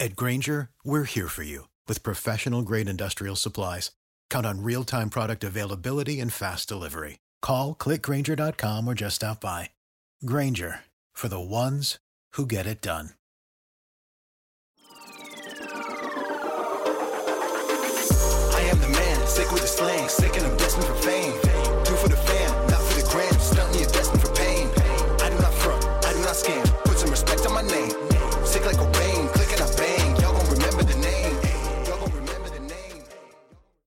At Grainger, we're here for you with professional grade industrial supplies. Count on real time product availability and fast delivery. Call clickgrainger.com or just stop by. Grainger for the ones who get it done. I am the man, sick with the slang, sick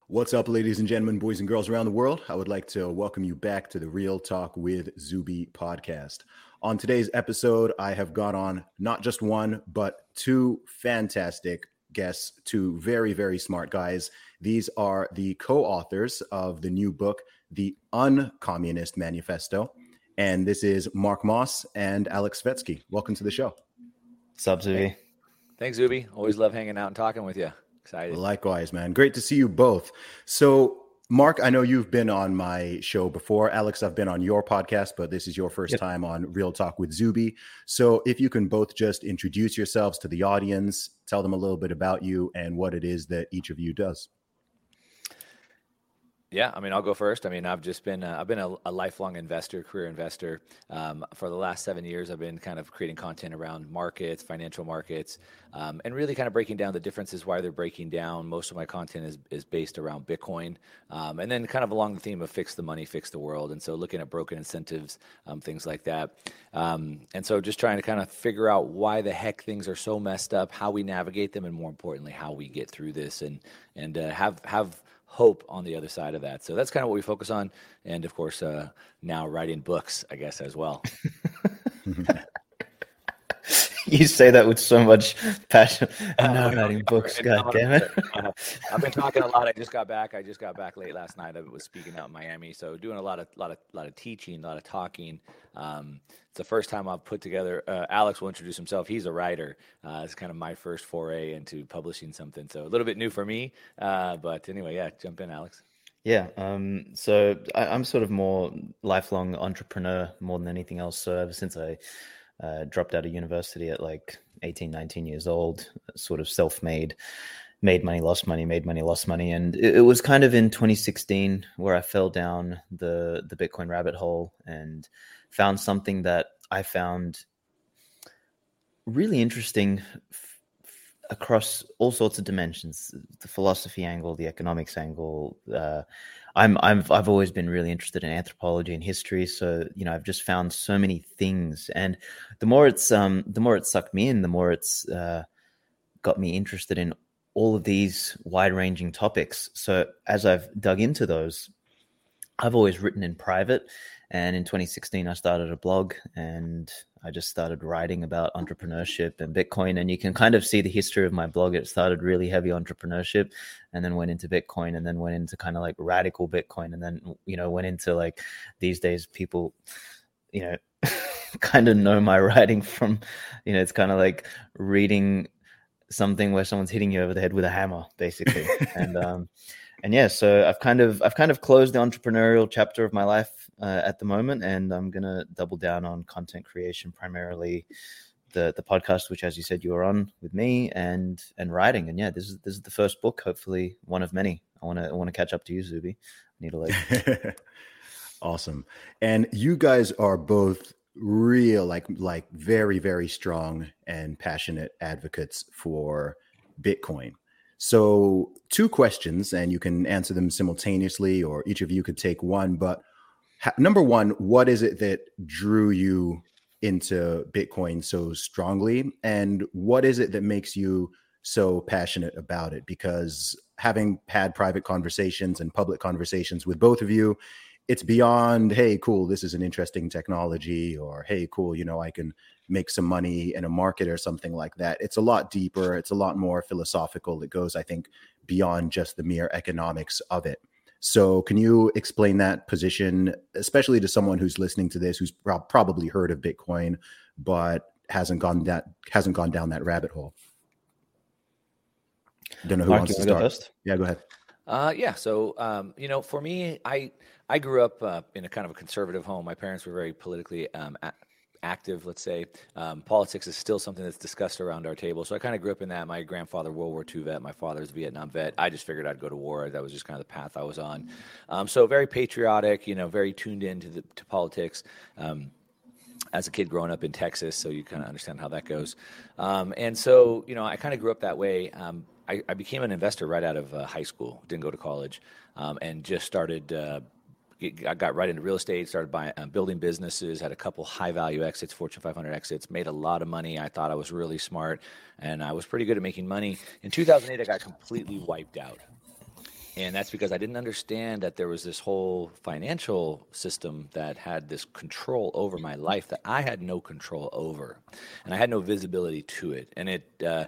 What's up, ladies and gentlemen, boys and girls around the world? I would like to welcome you back to the Real Talk with Zuby podcast. On today's episode, I have got on not just one, but two fantastic guests, two very, very smart guys. These are the co authors of the new book, The Uncommunist Manifesto. And this is Mark Moss and Alex Svetski. Welcome to the show. What's up, Zuby? Thanks, Zuby. Always love hanging out and talking with you. Excited. Likewise, man. Great to see you both. So, Mark, I know you've been on my show before. Alex, I've been on your podcast, but this is your first Yep. time on Real Talk with Zuby. So, if you can both just introduce yourselves to the audience, tell them a little bit about you and what it is that each of you does. Yeah, I mean, I'll go first. I mean, I've just been uh, I've been a, a lifelong investor, career investor. Um, for the last seven years, I've been kind of creating content around markets, financial markets, um, and really kind of breaking down the differences why they're breaking down. Most of my content is is based around Bitcoin, um, and then kind of along the theme of fix the money, fix the world, and so looking at broken incentives, um, things like that. Um, and so just trying to kind of figure out why the heck things are so messed up, how we navigate them, and more importantly, how we get through this, and and uh, have have hope on the other side of that. So that's kind of what we focus on, and of course, uh, now writing books, I guess as well. You say that with so much passion. And now Uh, writing books, god damn it. uh, I've been talking a lot. I just got back. I just got back late last night. I was speaking out in Miami, so doing a lot of lot of lot of teaching, a lot of talking. Um, it's the first time I've put together. Uh, Alex will introduce himself. He's a writer. Uh, it's kind of my first foray into publishing something, so a little bit new for me. Uh, but anyway, yeah, jump in, Alex. Yeah, um, so I, I'm sort of more lifelong entrepreneur more than anything else. So ever since I uh, dropped out of university at like 18, 19 years old, sort of self-made, made money, lost money, made money, lost money, and it, it was kind of in 2016 where I fell down the the Bitcoin rabbit hole and found something that I found really interesting f- across all sorts of dimensions the philosophy angle the economics angle uh, i'm i've i've always been really interested in anthropology and history so you know i've just found so many things and the more it's um the more it sucked me in the more it's uh, got me interested in all of these wide ranging topics. So as i've dug into those i've always written in private and in 2016, I started a blog and I just started writing about entrepreneurship and Bitcoin. And you can kind of see the history of my blog. It started really heavy entrepreneurship and then went into Bitcoin and then went into kind of like radical Bitcoin. And then, you know, went into like these days, people, you know, kind of know my writing from, you know, it's kind of like reading something where someone's hitting you over the head with a hammer, basically. and, um, and yeah, so I've kind of I've kind of closed the entrepreneurial chapter of my life uh, at the moment, and I'm gonna double down on content creation, primarily the the podcast, which, as you said, you were on with me, and and writing. And yeah, this is this is the first book, hopefully one of many. I want to I want to catch up to you, Zuby. I need to like. awesome, and you guys are both real like like very very strong and passionate advocates for Bitcoin. So, two questions, and you can answer them simultaneously, or each of you could take one. But ha- number one, what is it that drew you into Bitcoin so strongly? And what is it that makes you so passionate about it? Because having had private conversations and public conversations with both of you, it's beyond, hey, cool, this is an interesting technology, or hey, cool, you know, I can make some money in a market or something like that. It's a lot deeper, it's a lot more philosophical. It goes, I think, beyond just the mere economics of it. So, can you explain that position, especially to someone who's listening to this, who's probably heard of Bitcoin, but hasn't gone that hasn't gone down that rabbit hole? Don't know who Mark, wants to start. Yeah, go ahead. Uh, yeah. So, um, you know, for me, I I grew up uh, in a kind of a conservative home. My parents were very politically um, active, let's say. Um, politics is still something that's discussed around our table. So I kind of grew up in that. My grandfather, World War II vet, my father's Vietnam vet. I just figured I'd go to war. That was just kind of the path I was on. Um, so very patriotic, you know, very tuned into the, to politics. Um, as a kid growing up in Texas, so you kind of understand how that goes. Um, and so, you know, I kind of grew up that way. Um, I, I, became an investor right out of uh, high school, didn't go to college, um, and just started uh, I got right into real estate, started buying, uh, building businesses, had a couple high value exits, Fortune 500 exits, made a lot of money. I thought I was really smart and I was pretty good at making money. In 2008, I got completely wiped out. And that's because I didn't understand that there was this whole financial system that had this control over my life that I had no control over. And I had no visibility to it. And it, uh,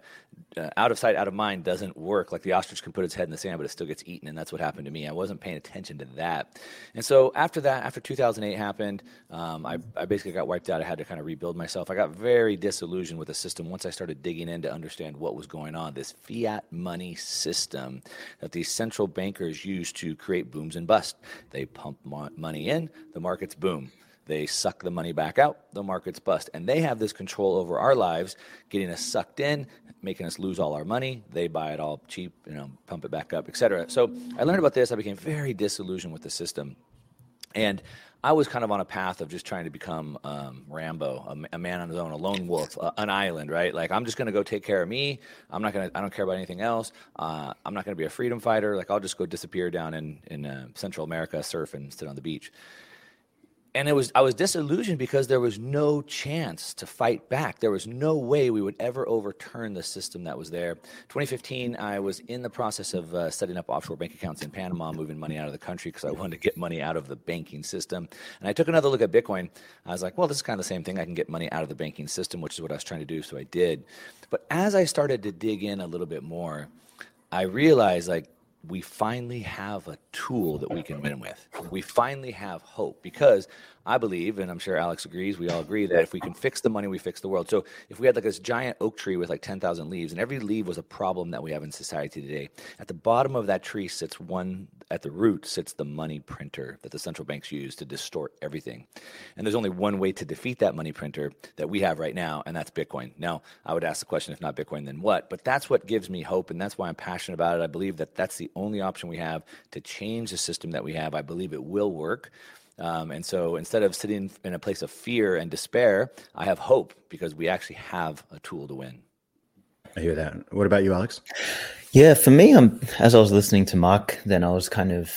uh, out of sight, out of mind doesn't work. Like the ostrich can put its head in the sand, but it still gets eaten. And that's what happened to me. I wasn't paying attention to that. And so after that, after 2008 happened, um, I, I basically got wiped out. I had to kind of rebuild myself. I got very disillusioned with the system once I started digging in to understand what was going on. This fiat money system that these central bankers use to create booms and busts. They pump money in, the markets boom. They suck the money back out, the markets bust. And they have this control over our lives, getting us sucked in, making us lose all our money. They buy it all cheap, you know, pump it back up, etc. So I learned about this. I became very disillusioned with the system. And I was kind of on a path of just trying to become um, Rambo, a, a, man on his own, a lone wolf, uh, an island, right? Like I'm just going to go take care of me. I'm not going to. I don't care about anything else. Uh, I'm not going to be a freedom fighter. Like I'll just go disappear down in in uh, Central America, surf and sit on the beach and it was I was disillusioned because there was no chance to fight back. There was no way we would ever overturn the system that was there. 2015, I was in the process of uh, setting up offshore bank accounts in Panama, moving money out of the country because I wanted to get money out of the banking system. And I took another look at Bitcoin. I was like, well, this is kind of the same thing. I can get money out of the banking system, which is what I was trying to do. So I did. But as I started to dig in a little bit more, I realized like we finally have a tool that we can win with. We finally have hope because I believe, and I'm sure Alex agrees, we all agree that if we can fix the money, we fix the world. So if we had like this giant oak tree with like 10,000 leaves, and every leaf was a problem that we have in society today, at the bottom of that tree sits one, at the root sits the money printer that the central banks use to distort everything. And there's only one way to defeat that money printer that we have right now, and that's Bitcoin. Now, I would ask the question if not Bitcoin, then what? But that's what gives me hope, and that's why I'm passionate about it. I believe that that's the only option we have to change the system that we have. I believe it will work. Um, and so instead of sitting in a place of fear and despair, I have hope because we actually have a tool to win. I hear that. What about you, Alex? Yeah, for me, um, as I was listening to Mark, then I was kind of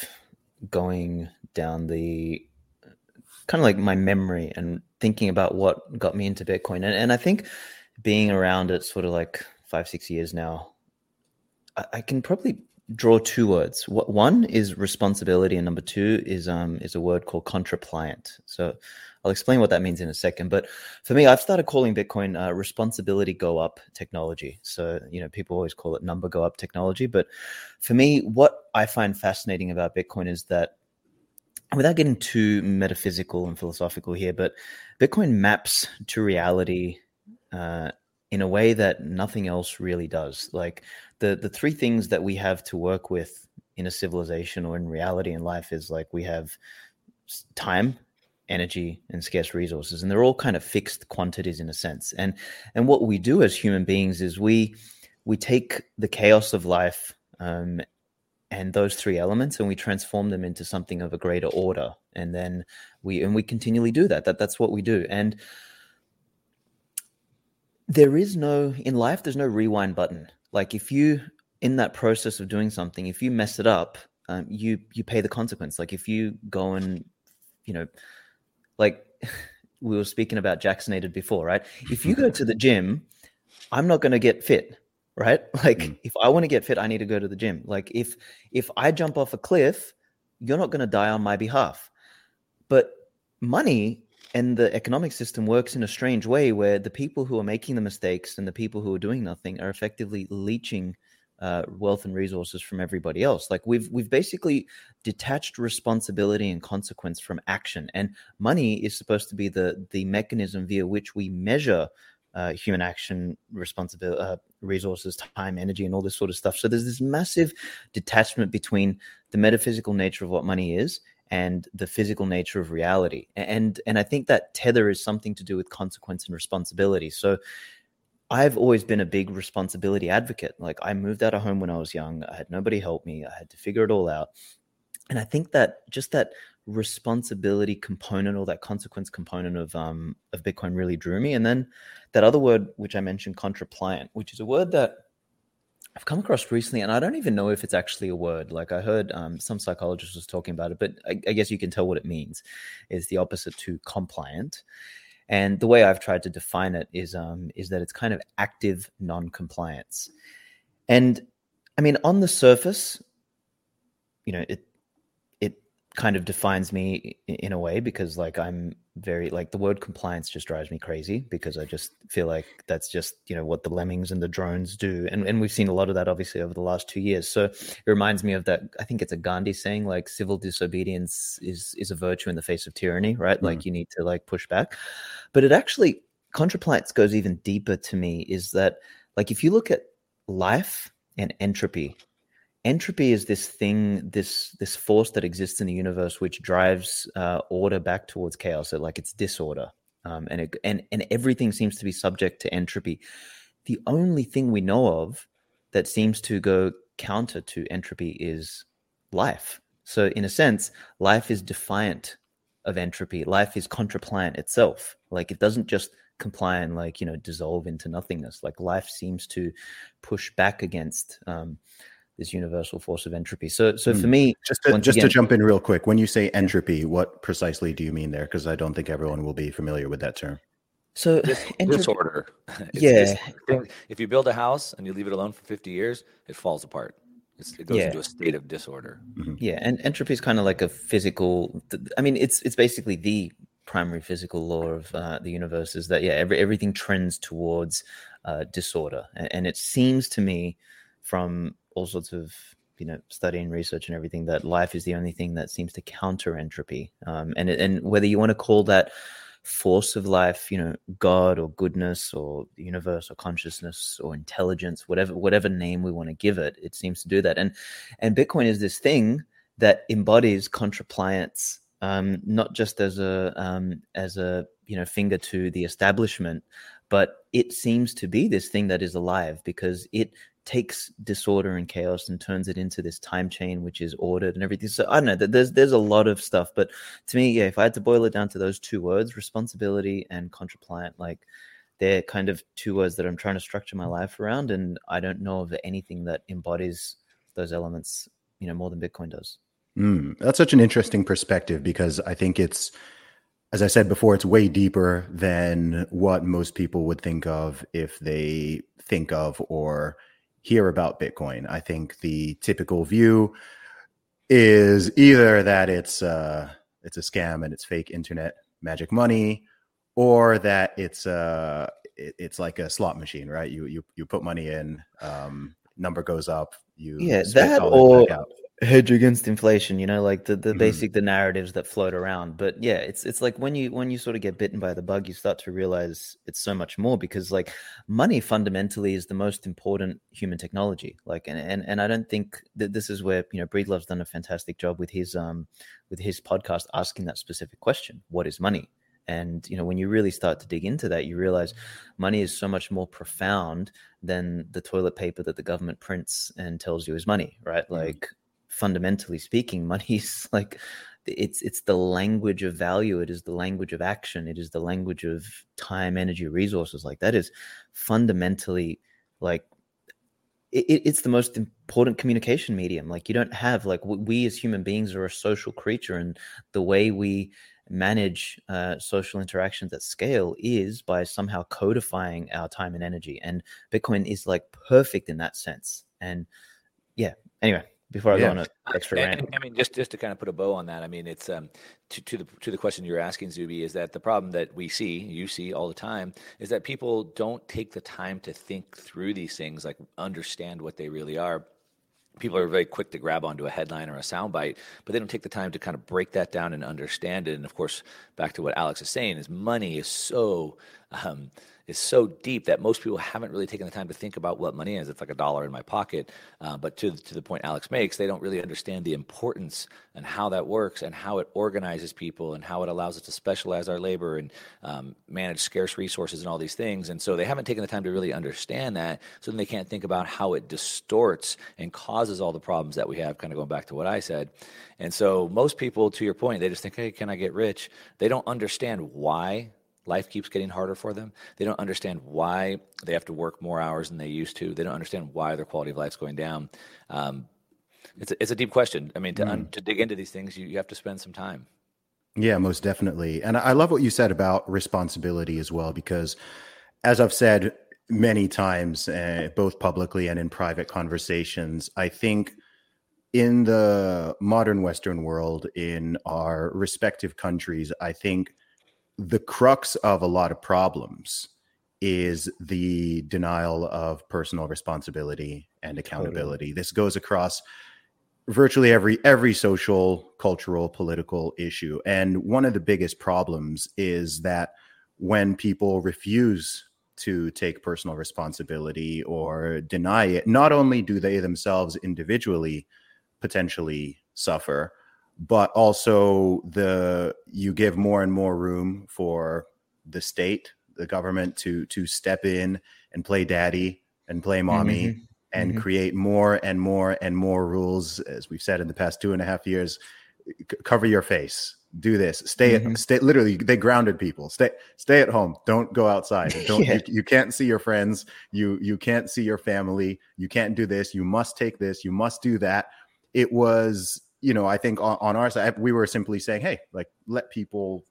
going down the kind of like my memory and thinking about what got me into Bitcoin. And, and I think being around it sort of like five, six years now, I, I can probably draw two words. One is responsibility, and number two is um is a word called contrapliant. So I'll explain what that means in a second. But for me, I've started calling Bitcoin uh, responsibility go up technology. So you know, people always call it number go up technology, but for me, what I find fascinating about Bitcoin is that without getting too metaphysical and philosophical here, but Bitcoin maps to reality. Uh, in a way that nothing else really does. Like the the three things that we have to work with in a civilization or in reality in life is like we have time energy and scarce resources and they're all kind of fixed quantities in a sense. And and what we do as human beings is we we take the chaos of life um, and those three elements and we transform them into something of a greater order and then we and we continually do that. That that's what we do. And there is no in life there's no rewind button like if you in that process of doing something if you mess it up um, you you pay the consequence. Like if you go and you know like we were speaking about jacksonated before right? If you go to the gym i'm not going to get fit right? Like mm. if i want to get fit i need to go to the gym. Like if if i jump off a cliff you're not going to die on my behalf. But money and the economic system works in a strange way where the people who are making the mistakes and the people who are doing nothing are effectively leeching uh, wealth and resources from everybody else. Like we've we've basically detached responsibility and consequence from action, and money is supposed to be the the mechanism via which we measure uh, human action, responsibility, uh, resources, time, energy, and all this sort of stuff. So there's this massive detachment between the metaphysical nature of what money is and the physical nature of reality. And and I think that tether is something to do with consequence and responsibility. So I've always been a big responsibility advocate. Like I moved out of home when I was young. I had nobody help me. I had to figure it all out. And I think that just that responsibility component or that consequence component of um of Bitcoin really drew me. And then that other word which I mentioned, contrapliant, which is a word that I've come across recently, and I don't even know if it's actually a word. Like I heard um, some psychologist was talking about it, but I, I, guess you can tell what it means. Is the opposite to compliant, and the way I've tried to define it is um, is that it's kind of active non-compliance. And I mean, on the surface, you know, it kind of defines me in a way because like I'm very like the word compliance just drives me crazy because I just feel like that's just you know what the lemmings and the drones do. And and we've seen a lot of that obviously over the last 2 years. So it reminds me of that I think it's a Gandhi saying like civil disobedience is is a virtue in the face of tyranny right? Mm. like you need to like push back. But it actually contrapliance goes even deeper to me is that like if you look at life and entropy entropy is this thing this this force that exists in the universe which drives uh, order back towards chaos. So like it's disorder. Um, and it, and and everything seems to be subject to entropy. The only thing we know of that seems to go counter to entropy is life. So in a sense life is defiant of entropy. Life is contrapliant itself. Like it doesn't just comply and like you know dissolve into nothingness. Like life seems to push back against um, this universal force of entropy. So, so for hmm. me, just to, just again, to jump in real quick, when you say entropy, what precisely do you mean there? Because I don't think everyone will be familiar with that term. So Dis- entropy, disorder. It's, yeah. It's, if you build a house and you leave it alone for 50 years, it falls apart. It's, it goes yeah. into a state of disorder. Mm-hmm. Yeah, and entropy is kind of like a physical. I mean, it's it's basically the primary physical law of uh, the universe is that yeah, every, everything trends towards uh, disorder, and, and it seems to me from all sorts of you know study and research and everything that life is the only thing that seems to counter entropy. Um, and and whether you want to call that force of life you know god or goodness or the universe or consciousness or intelligence whatever whatever name we want to give it it seems to do that. And and bitcoin is this thing that embodies contrapliance um, not just as a um, as a you know finger to the establishment but it seems to be this thing that is alive because it takes disorder and chaos and turns it into this time chain which is ordered and everything. So i don't know there's there's a lot of stuff but to me yeah if i had to boil it down to those two words responsibility and contrapliant like they're kind of two words that i'm trying to structure my life around and i don't know of anything that embodies those elements you know more than bitcoin does. Mm, that's such an interesting perspective because i think it's as i said before it's way deeper than what most people would think of if they think of or hear about Bitcoin. I think the typical view is either that it's uh, it's a scam and it's fake internet magic money, or that it's uh it, it's like a slot machine, right? You you you put money in, um, number goes up, you yeah that or hedge against inflation you know like the, the mm-hmm. basic the narratives that float around but yeah it's it's like when you when you sort of get bitten by the bug you start to realize it's so much more because like money fundamentally is the most important human technology like and and, and i don't think that this is where you know breedlove's done a fantastic job with his um with his podcast asking that specific question what is money and you know when you really start to dig into that you realize money is so much more profound than the toilet paper that the government prints and tells you is money right mm-hmm. like fundamentally speaking, money is like it's it's the language of value it is the language of action it is the language of time energy resources like that is fundamentally like it, it's the most important communication medium like you don't have like we as human beings are a social creature and the way we manage uh, social interactions at scale is by somehow codifying our time and energy and bitcoin is like perfect in that sense and yeah anyway before I yeah. go on an extra rant. I mean, just just to kind of put a bow on that, I mean, it's um to, to the to the question you're asking, Zuby, is that the problem that we see, you see all the time, is that people don't take the time to think through these things, like understand what they really are people are very quick to grab onto a headline or a soundbite, but they don't take the time to kind of break that down and understand it. And of course, back to what Alex is saying, is money is so um, is so deep that most people haven't really taken the time to think about what money is. It's like a dollar in my pocket. Uh, but to, to the point Alex makes, they don't really understand the importance and how that works and how it organizes people and how it allows us to specialize our labor and um, manage scarce resources and all these things. And so they haven't taken the time to really understand that. So then they can't think about how it distorts and causes all the problems that we have, kind of going back to what I said. And so most people, to your point, they just think, hey, can I get rich? They don't understand why life keeps getting harder for them. They don't understand why they have to work more hours than they used to. They don't understand why their quality of life is going down. Um, it's, a, it's a deep question. I mean, to, mm. un, to dig into these things, you, you have to spend some time. Yeah, most definitely. And I love what you said about responsibility as well, because as I've said many times, uh, both publicly and in private conversations, I think in the modern Western world, in our respective countries, I think the crux of a lot of problems is the denial of personal responsibility and accountability. Totally. This goes across virtually every every social, cultural, political issue. And one of the biggest problems is that when people refuse to take personal responsibility or deny it, not only do they themselves individually potentially suffer, but also the you give more and more room for the state, the government to to step in and play daddy and play mommy mm-hmm. and mm-hmm. create more and more and more rules. As we've said in the past two and a half years, c- cover your face. Do this. Stay mm-hmm. at stay. Literally, they grounded people. Stay stay at home. Don't go outside. Don't. yeah. you, you can't see your friends. You you can't see your family. You can't do this. You must take this. You must do that. It was you know, I think on, on, our side, we were simply saying, hey, like let people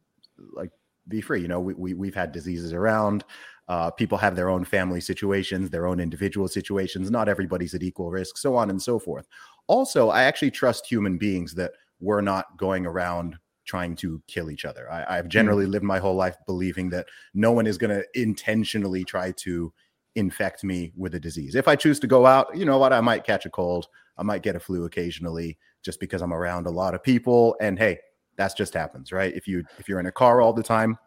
like be free. You know, we, we we've had diseases around. Uh, people have their own family situations, their own individual situations. Not everybody's at equal risk, so on and so forth. Also, I actually trust human beings that we're not going around trying to kill each other. I, have generally mm. lived my whole life believing that no one is going to intentionally try to infect me with a disease. If I choose to go out, you know what? I might catch a cold. I might get a flu occasionally just because I'm around a lot of people. And hey, that's just happens, right? If you if you're in a car all the time,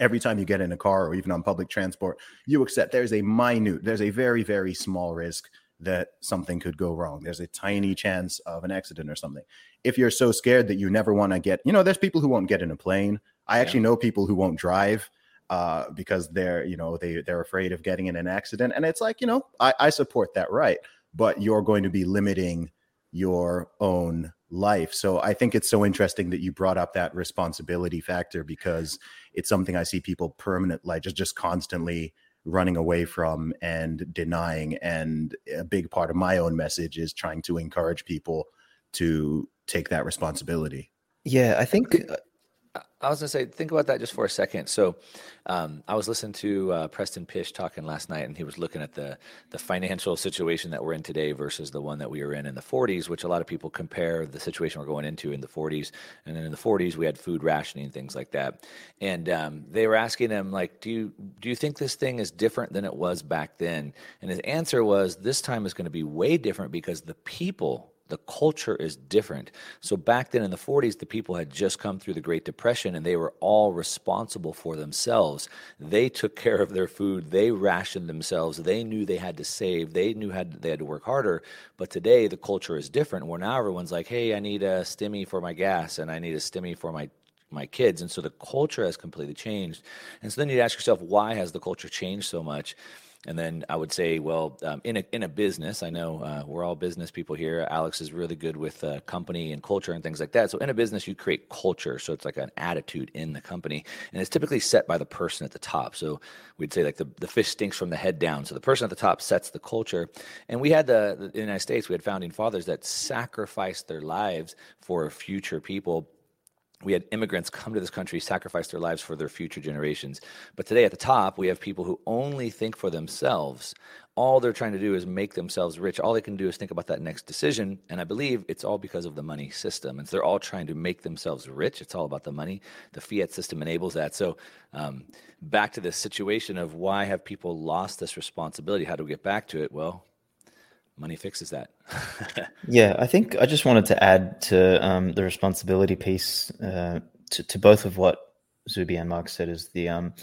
every time you get in a car or even on public transport, you accept there's a minute, there's a very, very small risk that something could go wrong. There's a tiny chance of an accident or something. If you're so scared that you never want to get, you know, there's people who won't get in a plane. I actually yeah. know people who won't drive uh, because they're, you know, they they're afraid of getting in an accident. And it's like, you know, I, I support that right, but you're going to be limiting your own life. So I think it's so interesting that you brought up that responsibility factor because it's something I see people permanently just just constantly running away from and denying and a big part of my own message is trying to encourage people to take that responsibility. Yeah, I think uh, I was gonna say, think about that just for a second. So, um, I was listening to uh, Preston Pysh talking last night, and he was looking at the the financial situation that we're in today versus the one that we were in in the 40s, which a lot of people compare the situation we're going into in the 40s, and then in the 40s we had food rationing things like that. And um, they were asking him like, "Do you do you think this thing is different than it was back then?" And his answer was, "This time is going to be way different because the people." The culture is different. So back then in the 40s, the people had just come through the Great Depression and they were all responsible for themselves. They took care of their food, they rationed themselves, they knew they had to save, they knew had, they had to work harder. But today the culture is different where now everyone's like, hey, I need a stimmy for my gas and I need a stimmy for my my kids and so the culture has completely changed and so then you ask yourself why has the culture changed so much And then I would say, well, um, in a in a business, I know uh, we're all business people here. Alex is really good with uh, company and culture and things like that. So in a business, you create culture. So it's like an attitude in the company, and it's typically set by the person at the top. So we'd say like the, the fish stinks from the head down. So the person at the top sets the culture. And we had the, the United States, we had founding fathers that sacrificed their lives for future people we had immigrants come to this country, sacrifice their lives for their future generations. But today at the top, we have people who only think for themselves. All they're trying to do is make themselves rich. All they can do is think about that next decision. And I believe it's all because of the money system. And so they're all trying to make themselves rich. It's all about the money. The fiat system enables that. So um, back to this situation of why have people lost this responsibility? How do we get back to it? Well, money fixes that. yeah, I think I just wanted to add to um, the responsibility piece uh, to, to both of what Zuby and Mark said is the um,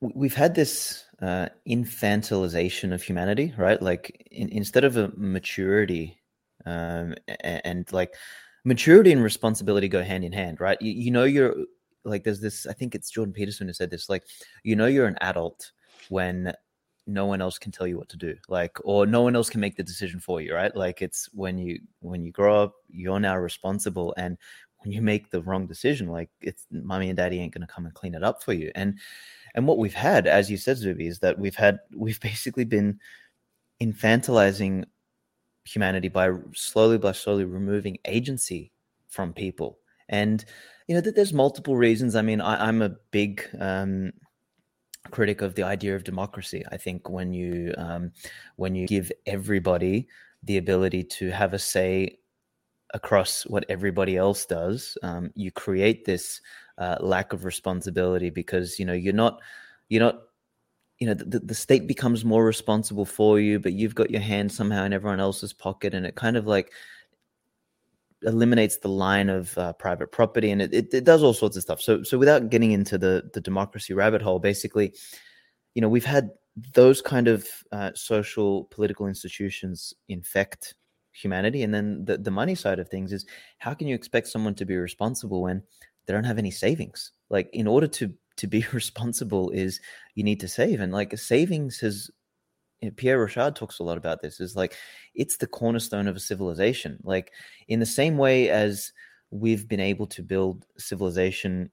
we've had this uh, infantilization of humanity, right? Like in, instead of a maturity um, and, and, like maturity and responsibility go hand in hand, right? You, you know, you're like there's this. I think it's Jordan Peterson who said this. Like you know, you're an adult when no one else can tell you what to do like or no one else can make the decision for you right? Like it's when you when you grow up you're now responsible and when you make the wrong decision like it's mommy and daddy ain't going to come and clean it up for you. And and what we've had as you said zuby is that we've had we've basically been infantilizing humanity by slowly by slowly removing agency from people. And you know that there's multiple reasons. I mean I, i'm a big um critic of the idea of democracy. I think when you um, when you give everybody the ability to have a say across what everybody else does, um, you create this uh, lack of responsibility because you know you're not you're not you know the, the state becomes more responsible for you, but you've got your hand somehow in everyone else's pocket, and it kind of like eliminates the line of uh, private property and it, it, it, does all sorts of stuff. So so without getting into the the democracy rabbit hole basically you know we've had those kind of uh, social political institutions infect humanity and then the, the money side of things is how can you expect someone to be responsible when they don't have any savings? Like in order to to be responsible is you need to save and like savings has Pierre Rochard talks a lot about this is like it's the cornerstone of a civilization. Like in the same way as we've been able to build civilization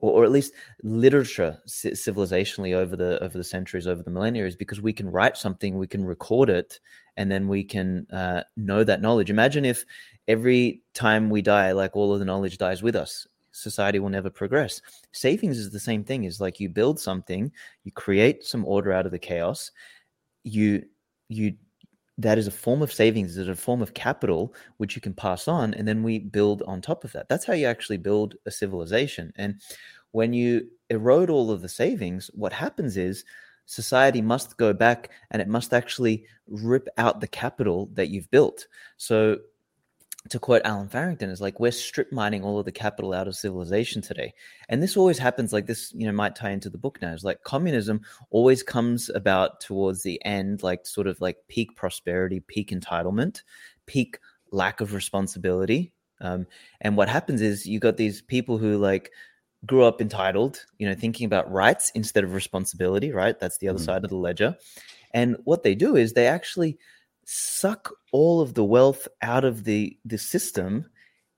or, or at least literature civilizationally over the over the centuries over the millennia is because we can write something we can record it and then we can uh, know that knowledge. Imagine if every time we die like all of the knowledge dies with us. Society will never progress. Savings is the same thing is like you build something you create some order out of the chaos you you that is a form of savings is a form of capital which you can pass on and then we build on top of that. That's how you actually build a civilization. And when you erode all of the savings what happens is society must go back and it must actually rip out the capital that you've built. So to quote Allen Farrington, is like we're strip mining all of the capital out of civilization today. And this always happens like this, you know, might tie into the book now. Is like communism always comes about towards the end, like sort of like peak prosperity, peak entitlement, peak lack of responsibility. Um, and what happens is you got these people who like grew up entitled, you know, thinking about rights instead of responsibility, right? That's the other mm-hmm. side of the ledger. And what they do is they actually suck all of the wealth out of the the system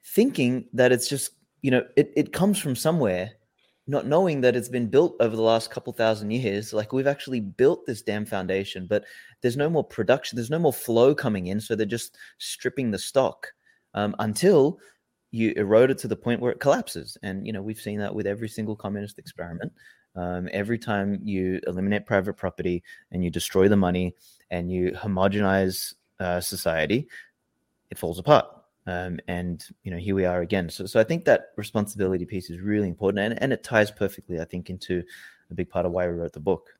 thinking that it's just you know it, it comes from somewhere not knowing that it's been built over the last couple thousand years. Like we've actually built this damn foundation but there's no more production there's no more flow coming in so they're just stripping the stock um, until you erode it to the point where it collapses. And you know we've seen that with every single communist experiment. Um, every time you eliminate private property and you destroy the money and you homogenize uh, society, it falls apart. Um, and you know, here we are again. So, so I think that responsibility piece is really important, and, and it ties perfectly, I think, into a big part of why we wrote the book.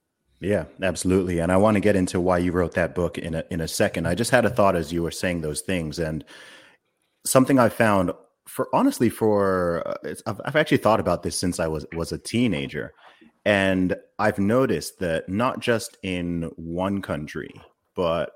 Yeah, absolutely. And I want to get into why you wrote that book in a in a second. I just had a thought as you were saying those things, and something I found for honestly for uh, I've, I've actually thought about this since I was was a teenager, and I've noticed that not just in one country, but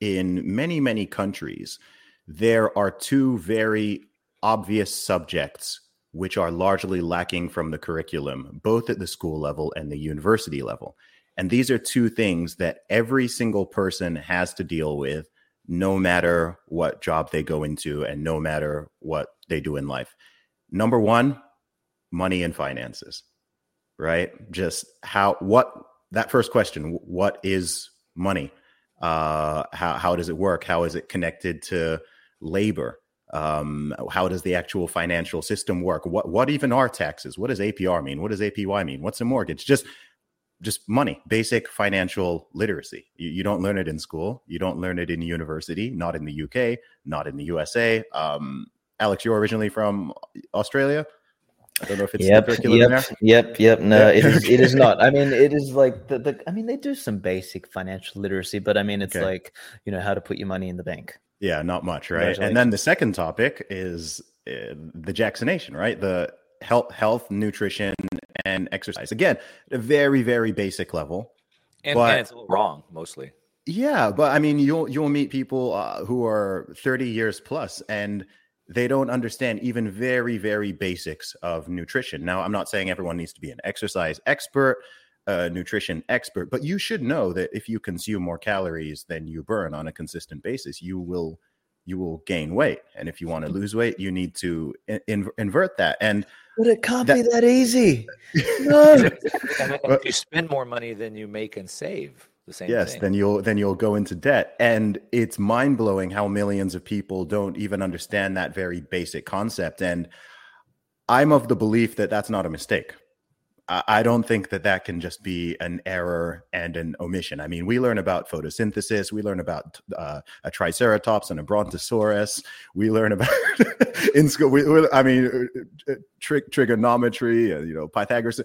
in many, many countries, there are two very obvious subjects which are largely lacking from the curriculum, both at the school level and the university level. And these are two things that every single person has to deal with, no matter what job they go into and no matter what they do in life. Number one, money and finances, right? Just how, what, that first question, what is money? Uh, how, how does it work? How is it connected to labor? Um, how does the actual financial system work? What, what even are taxes? What does APR mean? What does APY mean? What's a mortgage? Just just money, basic financial literacy. You, you, don't learn it in school. You don't learn it in university, not in the UK, not in the USA. Um, Alex, you're originally from Australia. I don't know if it's yep, yep, there. Yep, yep. No, it is. It is not. I mean, it is like the, the. I mean, they do some basic financial literacy, but I mean, it's okay. like you know how to put your money in the bank. Yeah, not much, right? And then the second topic is uh, the Jacksination, right? The health, health, nutrition, and exercise. Again, a very, very basic level. And, but, and it's wrong mostly. Yeah, but I mean, you'll you'll meet people uh, who are 30 years plus and they don't understand even very, very basics of nutrition. Now, I'm not saying everyone needs to be an exercise expert, a nutrition expert, but you should know that if you consume more calories than you burn on a consistent basis, you will you will gain weight. And if you want to mm. lose weight, you need to in, invert that. And but it can't that, be that easy. No. you spend more money than you make and save. The same yes, thing. then you'll then you'll go into debt. And it's mind blowing how millions of people don't even understand that very basic concept. And I'm of the belief that that's not a mistake. I don't think that that can just be an error and an omission. I mean, we learn about photosynthesis, we learn about uh, a triceratops and a brontosaurus, we learn about in school. We, I mean, uh, uh, trigonometry, uh, you know, Pythagoras.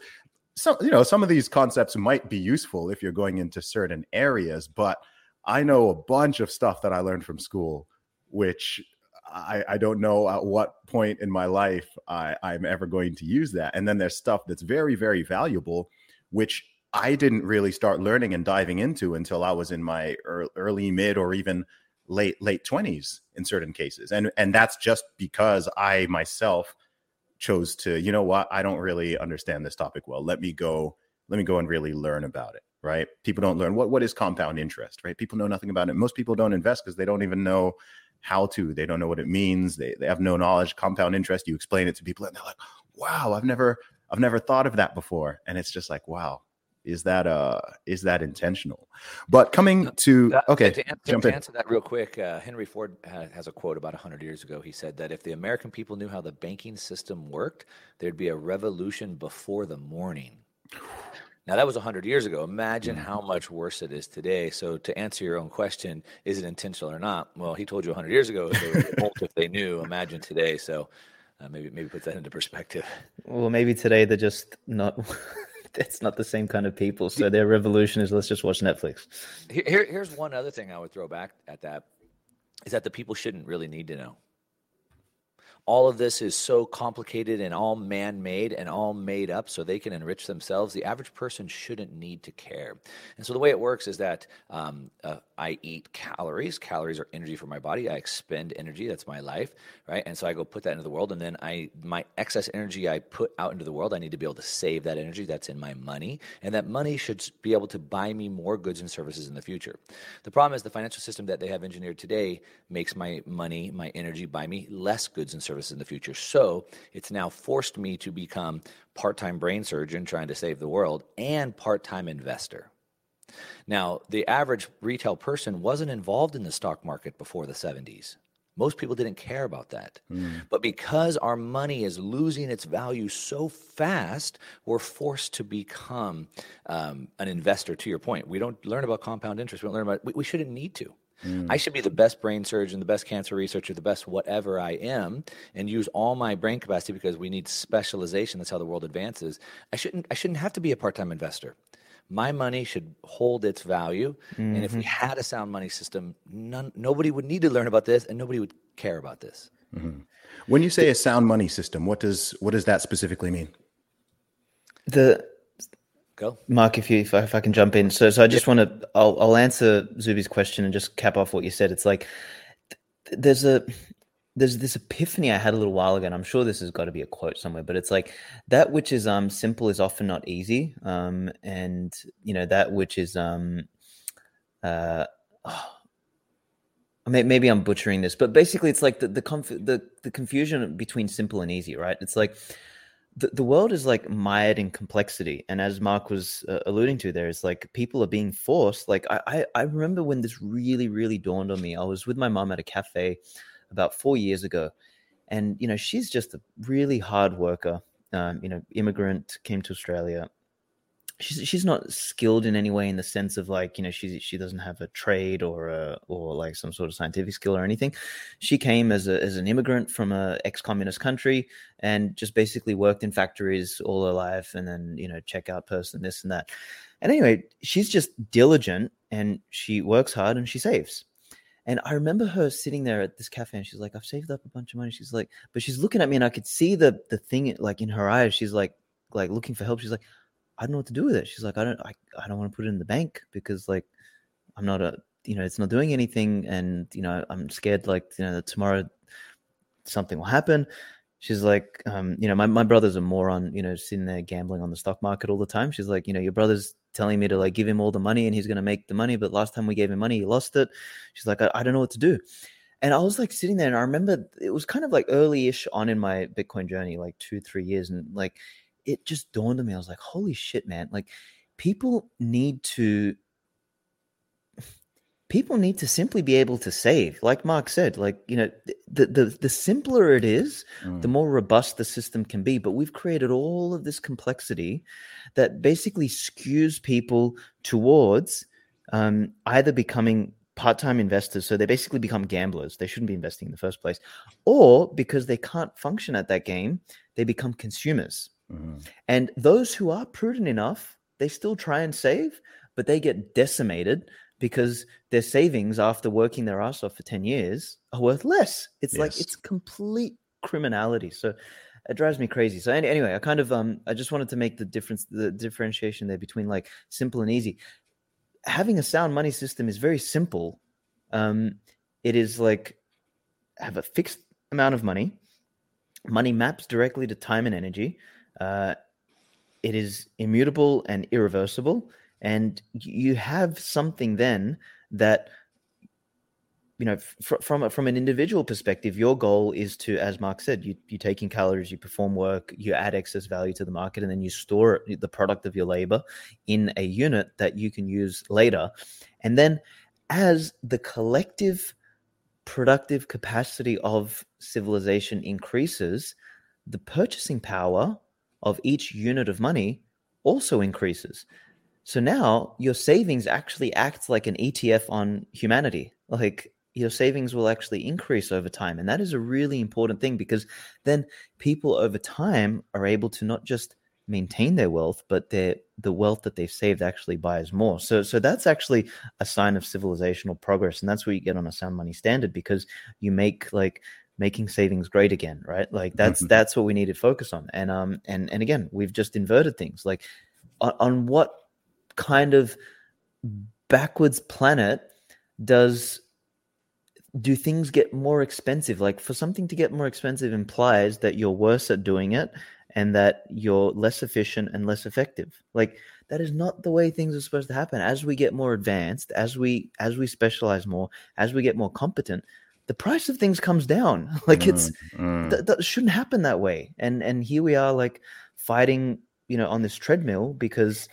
Some, you know, some of these concepts might be useful if you're going into certain areas, but I know a bunch of stuff that I learned from school, which I, I don't know at what point in my life I, I'm ever going to use that. And then there's stuff that's very, very valuable, which I didn't really start learning and diving into until I was in my early, mid, or even late late 20s in certain cases. And and that's just because I myself chose to, you know what, I don't really understand this topic well. Let me go, let me go and really learn about it. Right. People don't learn what what is compound interest, right? People know nothing about it. Most people don't invest because they don't even know how to. They don't know what it means. They they have no knowledge. Compound interest. You explain it to people, and they're like, "Wow, I've never I've never thought of that before." And it's just like, "Wow, is that uh is that intentional?" But coming to okay, to, to, jump to in. answer that real quick, uh, Henry Ford has a quote about hundred years ago. He said that if the American people knew how the banking system worked, there'd be a revolution before the morning. Now that was 100 years ago. Imagine mm-hmm. how much worse it is today. So to answer your own question, is it intentional or not? Well, he told you 100 years ago if they, if they knew. Imagine today. So uh, maybe maybe put that into perspective. Well, maybe today they're just not. it's not the same kind of people. So their revolution is let's just watch Netflix. Here, here's one other thing I would throw back at that is that the people shouldn't really need to know all of this is so complicated and all man made and all made up so they can enrich themselves, the average person shouldn't need to care. And so the way it works is that um, uh, I eat calories. Calories are energy for my body. I expend energy. That's my life, right? And so I go put that into the world, and then I my excess energy I put out into the world. I need to be able to save that energy. That's in my money, and that money should be able to buy me more goods and services in the future. The problem is the financial system that they have engineered today makes my money, my energy, buy me less goods and services services in the future. So it's now forced me to become part time brain surgeon trying to save the world and part time investor. Now, the average retail person wasn't involved in the stock market before the 70s. Most people didn't care about that. Mm. But because our money is losing its value so fast, we're forced to become um, an investor, to your point. We don't learn about compound interest. We don't learn about we, we shouldn't need to. Mm. I should be the best brain surgeon, the best cancer researcher, the best whatever I am, and use all my brain capacity because we need specialization. That's how the world advances. I shouldn't. I shouldn't have to be a part-time investor. My money should hold its value, mm-hmm. and if we mm-hmm. had a sound money system, none, nobody would need to learn about this, and nobody would care about this. Mm-hmm. When you say a sound money system, what does what does that specifically mean? The Go, Mark. If you if I, if I can jump in, so so I just want to I'll I'll answer Zuby's question and just cap off what you said. It's like there's a there's this epiphany I had a little while ago, and I'm sure this has got to be a quote somewhere, but it's like that which is um simple is often not easy, um, and you know that which is um, uh, oh, maybe I'm butchering this, but basically it's like the the conf- the the confusion between simple and easy, right? It's like the, the world is like mired in complexity and as mark was uh, alluding to there is like people are being forced like I, I, I remember when this really really dawned on me i was with my mom at a cafe about four years ago and you know she's just a really hard worker um, you know immigrant came to australia she's she's not skilled in any way in the sense of like you know she she doesn't have a trade or a or like some sort of scientific skill or anything. She came as a as an immigrant from a ex communist country and just basically worked in factories all her life, and then you know checkout person this and that. And anyway, she's just diligent and she works hard and she saves. And I remember her sitting there at this cafe and she's like, I've saved up a bunch of money. She's like, but she's looking at me and I could see the the thing like in her eyes. She's like, like looking for help. She's like, I don't know what to do with it. She's like, I don't, I, I don't want to put it in the bank because like, I'm not a, you know, it's not doing anything. And, you know, I'm scared like, you know, tomorrow something will happen. She's like, um, you know, my, my brother's a moron, you know, sitting there gambling on the stock market all the time. She's like, you know, your brother's telling me to like give him all the money and he's going to make the money. But last time we gave him money, he lost it. She's like, I, I don't know what to do. And I was like sitting there and I remember it was kind of like early ish on in my Bitcoin journey, like two, three years. And like, it just dawned on me. I was like, holy shit, man. Like people need to people need to simply be able to save like mark said like you know the the, the simpler it is mm. the more robust the system can be but we've created all of this complexity that basically skews people towards um, either becoming part-time investors so they basically become gamblers they shouldn't be investing in the first place or because they can't function at that game they become consumers Mm-hmm. And those who are prudent enough, they still try and save, but they get decimated because their savings after working their ass off for 10 years are worth less. It's yes. like it's complete criminality. So it drives me crazy. So anyway, I kind of um I just wanted to make the difference the differentiation there between like simple and easy. Having a sound money system is very simple. Um it is like have a fixed amount of money. Money maps directly to time and energy. Uh, it is immutable and irreversible, and you have something then that you know fr- from a, from an individual perspective your goal is to as mark said you you take in calories you perform work you add excess value to the market and then you store the product of your labor in a unit that you can use later. And then as the collective productive capacity of civilization increases the purchasing power of each unit of money also increases. So now your savings actually acts like an ETF on humanity. Like your savings will actually increase over time. And that is a really important thing because then people over time are able to not just maintain their wealth, but their the wealth that they've saved actually buys more. So so that's actually a sign of civilizational progress. And that's what you get on a sound money standard because you make like making savings great again right? Like that's mm-hmm. that's what we need to focus on. And um and and again we've just inverted things. Like on, on what kind of backwards planet does do things get more expensive? Like for something to get more expensive implies that you're worse at doing it and that you're less efficient and less effective. Like that is not the way things are supposed to happen. As we get more advanced as we as we specialize more as we get more competent the price of things comes down. like mm, it's mm. Th- that shouldn't happen that way. And and here we are like fighting, you know, on this treadmill because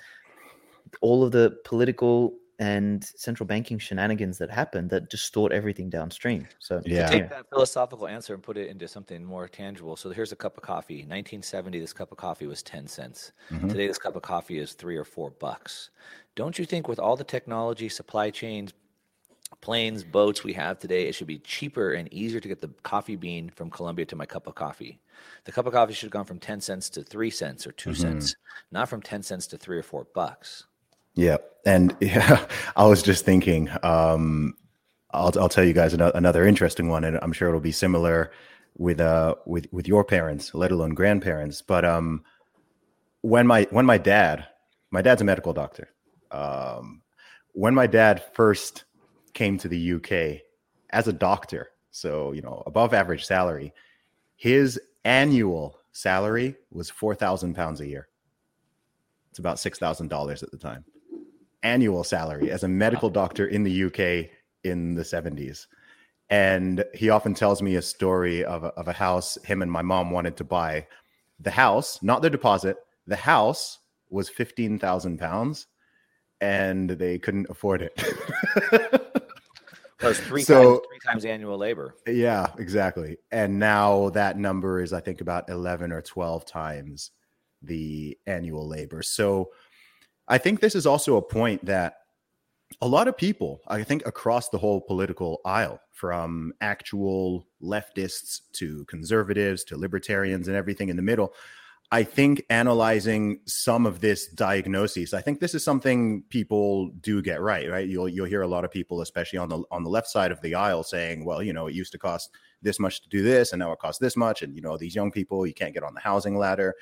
all of the political and central banking shenanigans that happen that distort everything downstream. So yeah, take that philosophical answer and put it into something more tangible. So here's a cup of coffee. 1970, this cup of coffee was 10 cents. Mm-hmm. Today, this cup of coffee is three or four bucks. Don't you think with all the technology, supply chains, planes, boats we have today, it should be cheaper and easier to get the coffee bean from Colombia to my cup of coffee. The cup of coffee should have gone from 10 cents to 3 cents or 2 mm-hmm. cents, not from 10 cents to 3 or 4 bucks. Yeah. And yeah, I was just thinking, um, I'll, I'll tell you guys another interesting one, and I'm sure it'll be similar with uh with with your parents, let alone grandparents. But um, when my when my dad, my dad's a medical doctor. Um, when my dad first came to the UK as a doctor. so you know above average salary. His annual salary was four thousand pounds a year. It's about six thousand dollars at the time. Annual salary as a medical doctor in the UK in the seventies. And he often tells me a story of a, of a house him and my mom wanted to buy. The house, not the deposit, the house was 15,000 pounds and they couldn't afford it. Plus three so, times three times annual labor. Yeah, exactly. And now that number is I think about 11 or 12 times the annual labor. So I think this is also a point that a lot of people, I think across the whole political aisle, from actual leftists to conservatives to libertarians and everything in the middle, I think analyzing some of this diagnosis, I think this is something people do get right. Right, you'll you'll hear a lot of people, especially on the on the left side of the aisle, saying, "Well, you know, it used to cost this much to do this, and now it costs this much, and you know, these young people, you can't get on the housing ladder."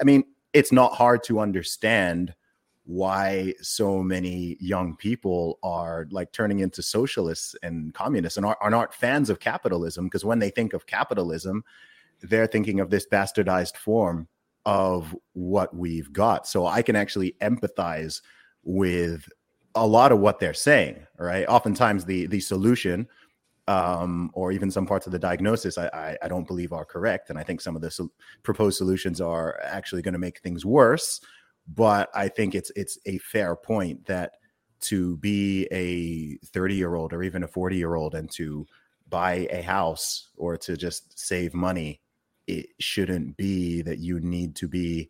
I mean, it's not hard to understand why so many young people are like turning into socialists and communists and are, are not fans of capitalism because when they think of capitalism, they're thinking of this bastardized form of what we've got. So I can actually empathize with a lot of what they're saying. Right. Oftentimes the the solution um, or even some parts of the diagnosis I, I, I don't believe are correct. And I think some of the so- proposed solutions are actually going to make things worse. But I think it's it's a fair point that to be a 30 year old or even a 40 year old and to buy a house or to just save money it shouldn't be that you need to be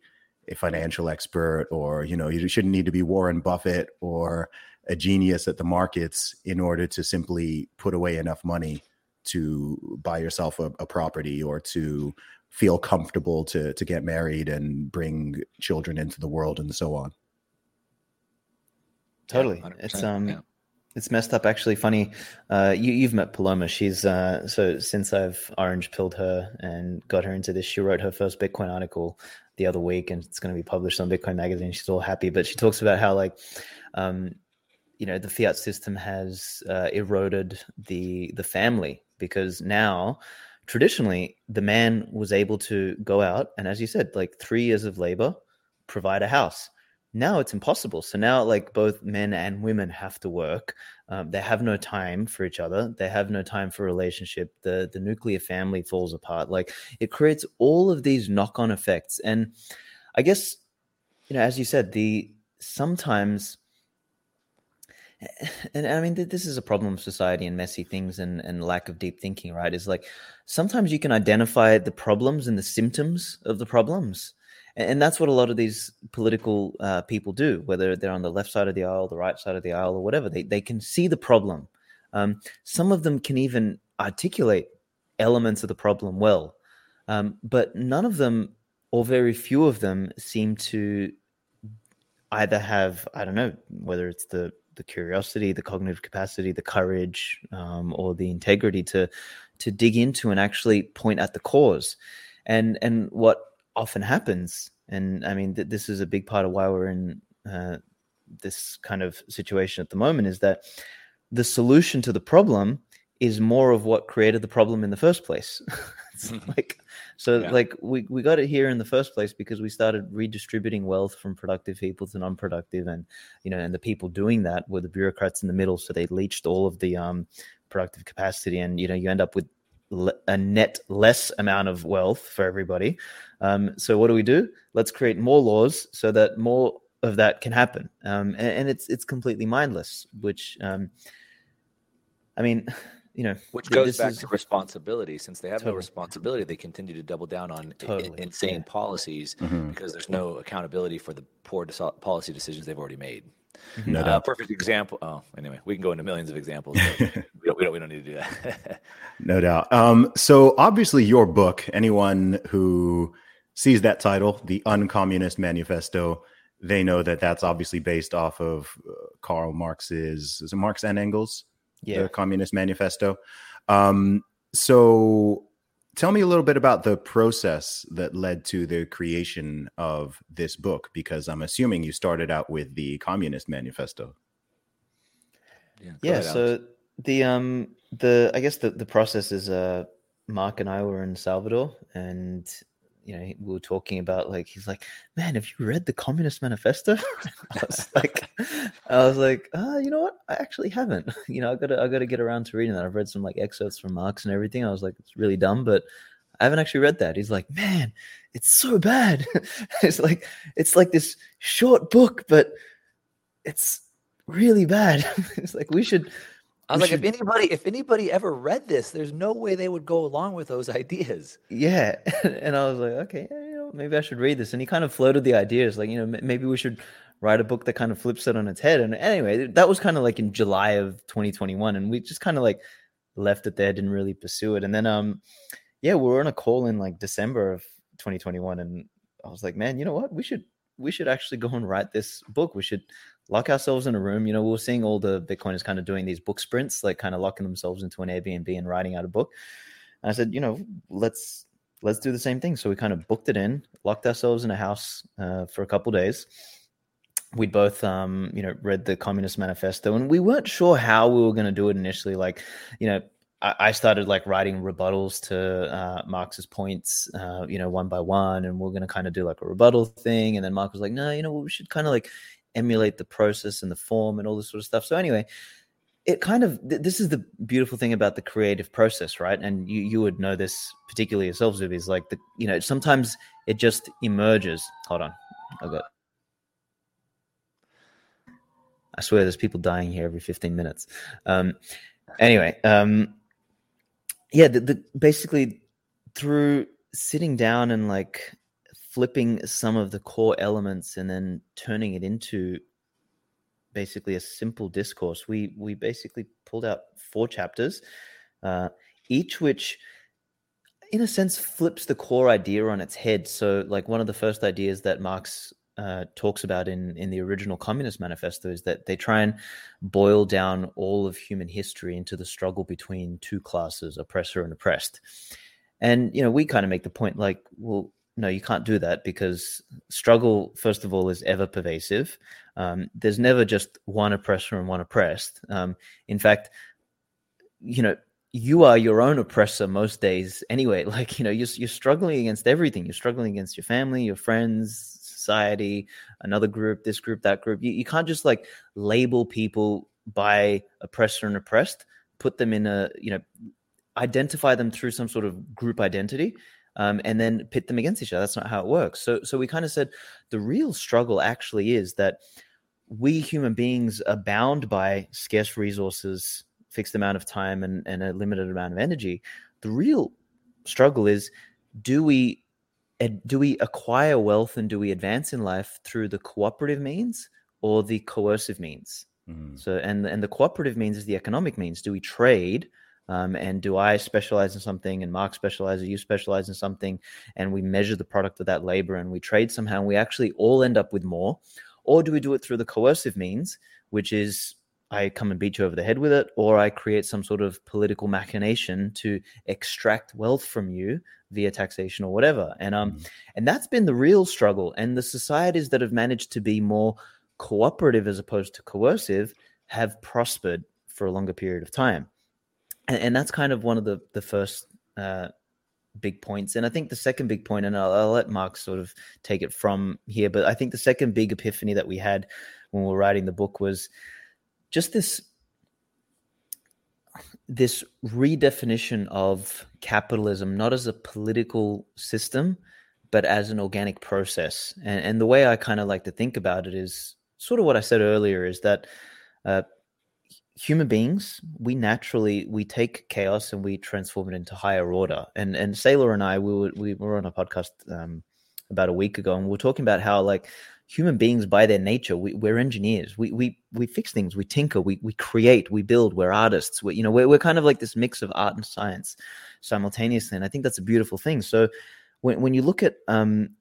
a financial expert or you know you shouldn't need to be Warren Buffett or a genius at the markets in order to simply put away enough money to buy yourself a, a property or to feel comfortable to to get married and bring children into the world and so on. Totally. Yeah, it's um yeah. It's messed up. Actually, funny. Uh, you you've met Paloma. She's uh, so since I've orange pilled her and got her into this, she wrote her first Bitcoin article the other week, and it's going to be published on Bitcoin Magazine. She's all happy, but she talks about how like, um, you know, the fiat system has uh, eroded the the family because now traditionally the man was able to go out and as you said like three years of labor provide a house now it's impossible. So now, like both men and women have to work. Um, they have no time for each other. They have no time for relationship. The the nuclear family falls apart. Like it creates all of these knock on effects. And I guess you know, as you said, the sometimes. And I mean, this is a problem of society and messy things and, and lack of deep thinking, right? Is like sometimes you can identify the problems and the symptoms of the problems and that's what a lot of these political uh, people do whether they're on the left side of the aisle the right side of the aisle or whatever. They, they can see the problem. Um, some of them can even articulate elements of the problem well. Um, but none of them or very few of them seem to either have i don't know whether it's the the curiosity the cognitive capacity the courage um, or the integrity to to dig into and actually point at the cause. And and what often happens. And I mean, th- this is a big part of why we're in uh, this kind of situation at the moment is that the solution to the problem is more of what created the problem in the first place. it's mm-hmm. like so yeah. like we, we got it here in the first place because we started redistributing wealth from productive people to non-productive and you know and the people doing that were the bureaucrats in the middle so they leached all of the um productive capacity and you know you end up with a net less amount of wealth for everybody. Um, so what do we do? Let's create more laws so that more of that can happen. Um, and, and, it's it's completely mindless. Which um, I mean, you know, which goes back is, to responsibility. Since they have totally. no responsibility, they continue to double down on totally. I- insane yeah. policies mm-hmm. because there's no accountability for the poor policy decisions they've already made. No uh, perfect example. Oh, anyway, we can go into millions of examples. we, don't, we, don't, we don't need to do that. no doubt. Um, so obviously, your book. Anyone who sees that title, "The Uncommunist Manifesto," they know that that's obviously based off of uh, Karl Marx's. Is it Marx and Engels? Yeah. The Communist Manifesto. Um, so tell me a little bit about the process that led to the creation of this book because i'm assuming you started out with the communist manifesto. Yeah, yeah so the um the I guess the the process is uh Mark and I were in Salvador and you know, we were talking about like he's like, man, have you read the Communist Manifesto? I was like, I was like, uh, you know what? I actually haven't. You know, I gotta I gotta get around to reading that. I've read some like excerpts from Marx and everything. I was like, it's really dumb, but I haven't actually read that. He's like, man, it's so bad. it's like it's like this short book, but it's really bad. it's like we should I was we like, should- if anybody, if anybody ever read this, there's no way they would go along with those ideas. Yeah. And I was like, okay, you know, maybe I should read this. And he kind of floated the ideas like, you know, maybe we should write a book that kind of flips it on its head. And anyway, that was kind of like in July of 2021. And we just kind of like left it there, didn't really pursue it. And then, um, yeah, we were on a call in like December of 2021. And I was like, man, you know what? We should, we should actually go and write this book. We should lock ourselves in a room. You know, we were seeing all the Bitcoiners kind of doing these book sprints, like kind of locking themselves into an Airbnb and writing out a book. And I said, you know, let's let's do the same thing. So we kind of booked it in, locked ourselves in a house uh, for a couple days. We both, um, you know, read the Communist Manifesto, and we weren't sure how we were going to do it initially. Like, you know, I, started like writing rebuttals to uh, Marx's points, uh, you know, one by one, and we're going to kind of do like a rebuttal thing. And then Mark was like, no, you know, we should kind of like emulate the process and the form and all this sort of stuff. So anyway, it kind of th- this is the beautiful thing about the creative process, right? And you you would know this particularly yourself, Zuby, is like the you know sometimes it just emerges. Hold on, I got. I swear, there's people dying here every 15 minutes. Um, anyway, um, yeah, the, the basically through sitting down and like flipping some of the core elements and then turning it into basically a simple discourse. We we basically pulled out four chapters, uh, each which, in a sense, flips the core idea on its head. So, like one of the first ideas that Marx uh, talks about in in the original Communist Manifesto is that they try and boil down all of human history into the struggle between two classes, oppressor and oppressed. And you know, we kind of make the point like, well, no, you can't do that because struggle, first of all, is ever pervasive. Um, there's never just one oppressor and one oppressed. Um, in fact, you know, you are your own oppressor most days anyway. Like, you know, you're, you're struggling against everything. You're struggling against your family, your friends, society, another group, this group, that group. You, you can't just like label people by oppressor and oppressed, put them in a, you know, identify them through some sort of group identity um, and then pit them against each other. That's not how it works. So, so we kind of said the real struggle actually is that we human beings are bound by scarce resources, fixed amount of time, and, and a limited amount of energy. The real struggle is do we do we acquire wealth and do we advance in life through the cooperative means or the coercive means? Mhm. So, and and the cooperative means is the economic means. Do we trade? Um, and do I specialize in something and Mark specializes, you specialize in something, and we measure the product of that labor and we trade somehow and we actually all end up with more? Or do we do it through the coercive means, which is I come and beat you over the head with it, or I create some sort of political machination to extract wealth from you via taxation or whatever? And um, and that's been the real struggle. And the societies that have managed to be more cooperative as opposed to coercive have prospered for a longer period of time and, and that's kind of one of the the first uh, big points. And I think the second big point, and I'll, I'll let Mark sort of take it from here, but I think the second big epiphany that we had when we were writing the book was just this this redefinition of capitalism not as a political system but as an organic process and, and the way i kind of like to think about it is sort of what i said earlier is that uh, human beings we naturally we take chaos and we transform it into higher order. And and Saylor and i we were, we were on a podcast um, about a week ago and we are talking about how like human beings by their nature we, we're engineers. We we we fix things we tinker we we create we build we're artists we, you know we're, we're kind of like this mix of art and science simultaneously and i think that's a beautiful thing. So when, when you look at um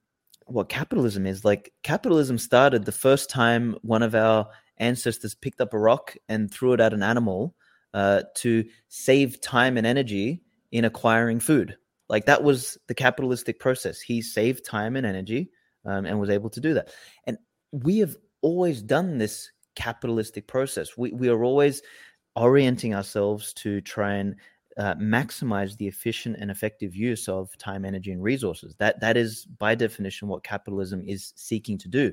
what capitalism is like capitalism started the first time one of our ancestors picked up a rock and threw it at an animal uh, to save time and energy in acquiring food. Like that was the capitalistic process. He saved time and energy um, and was able to do that. And we have always done this capitalistic process. We, we are always orienting ourselves to try and uh, maximize the efficient and effective use of time, energy, and resources. That that is by definition what capitalism is seeking to do.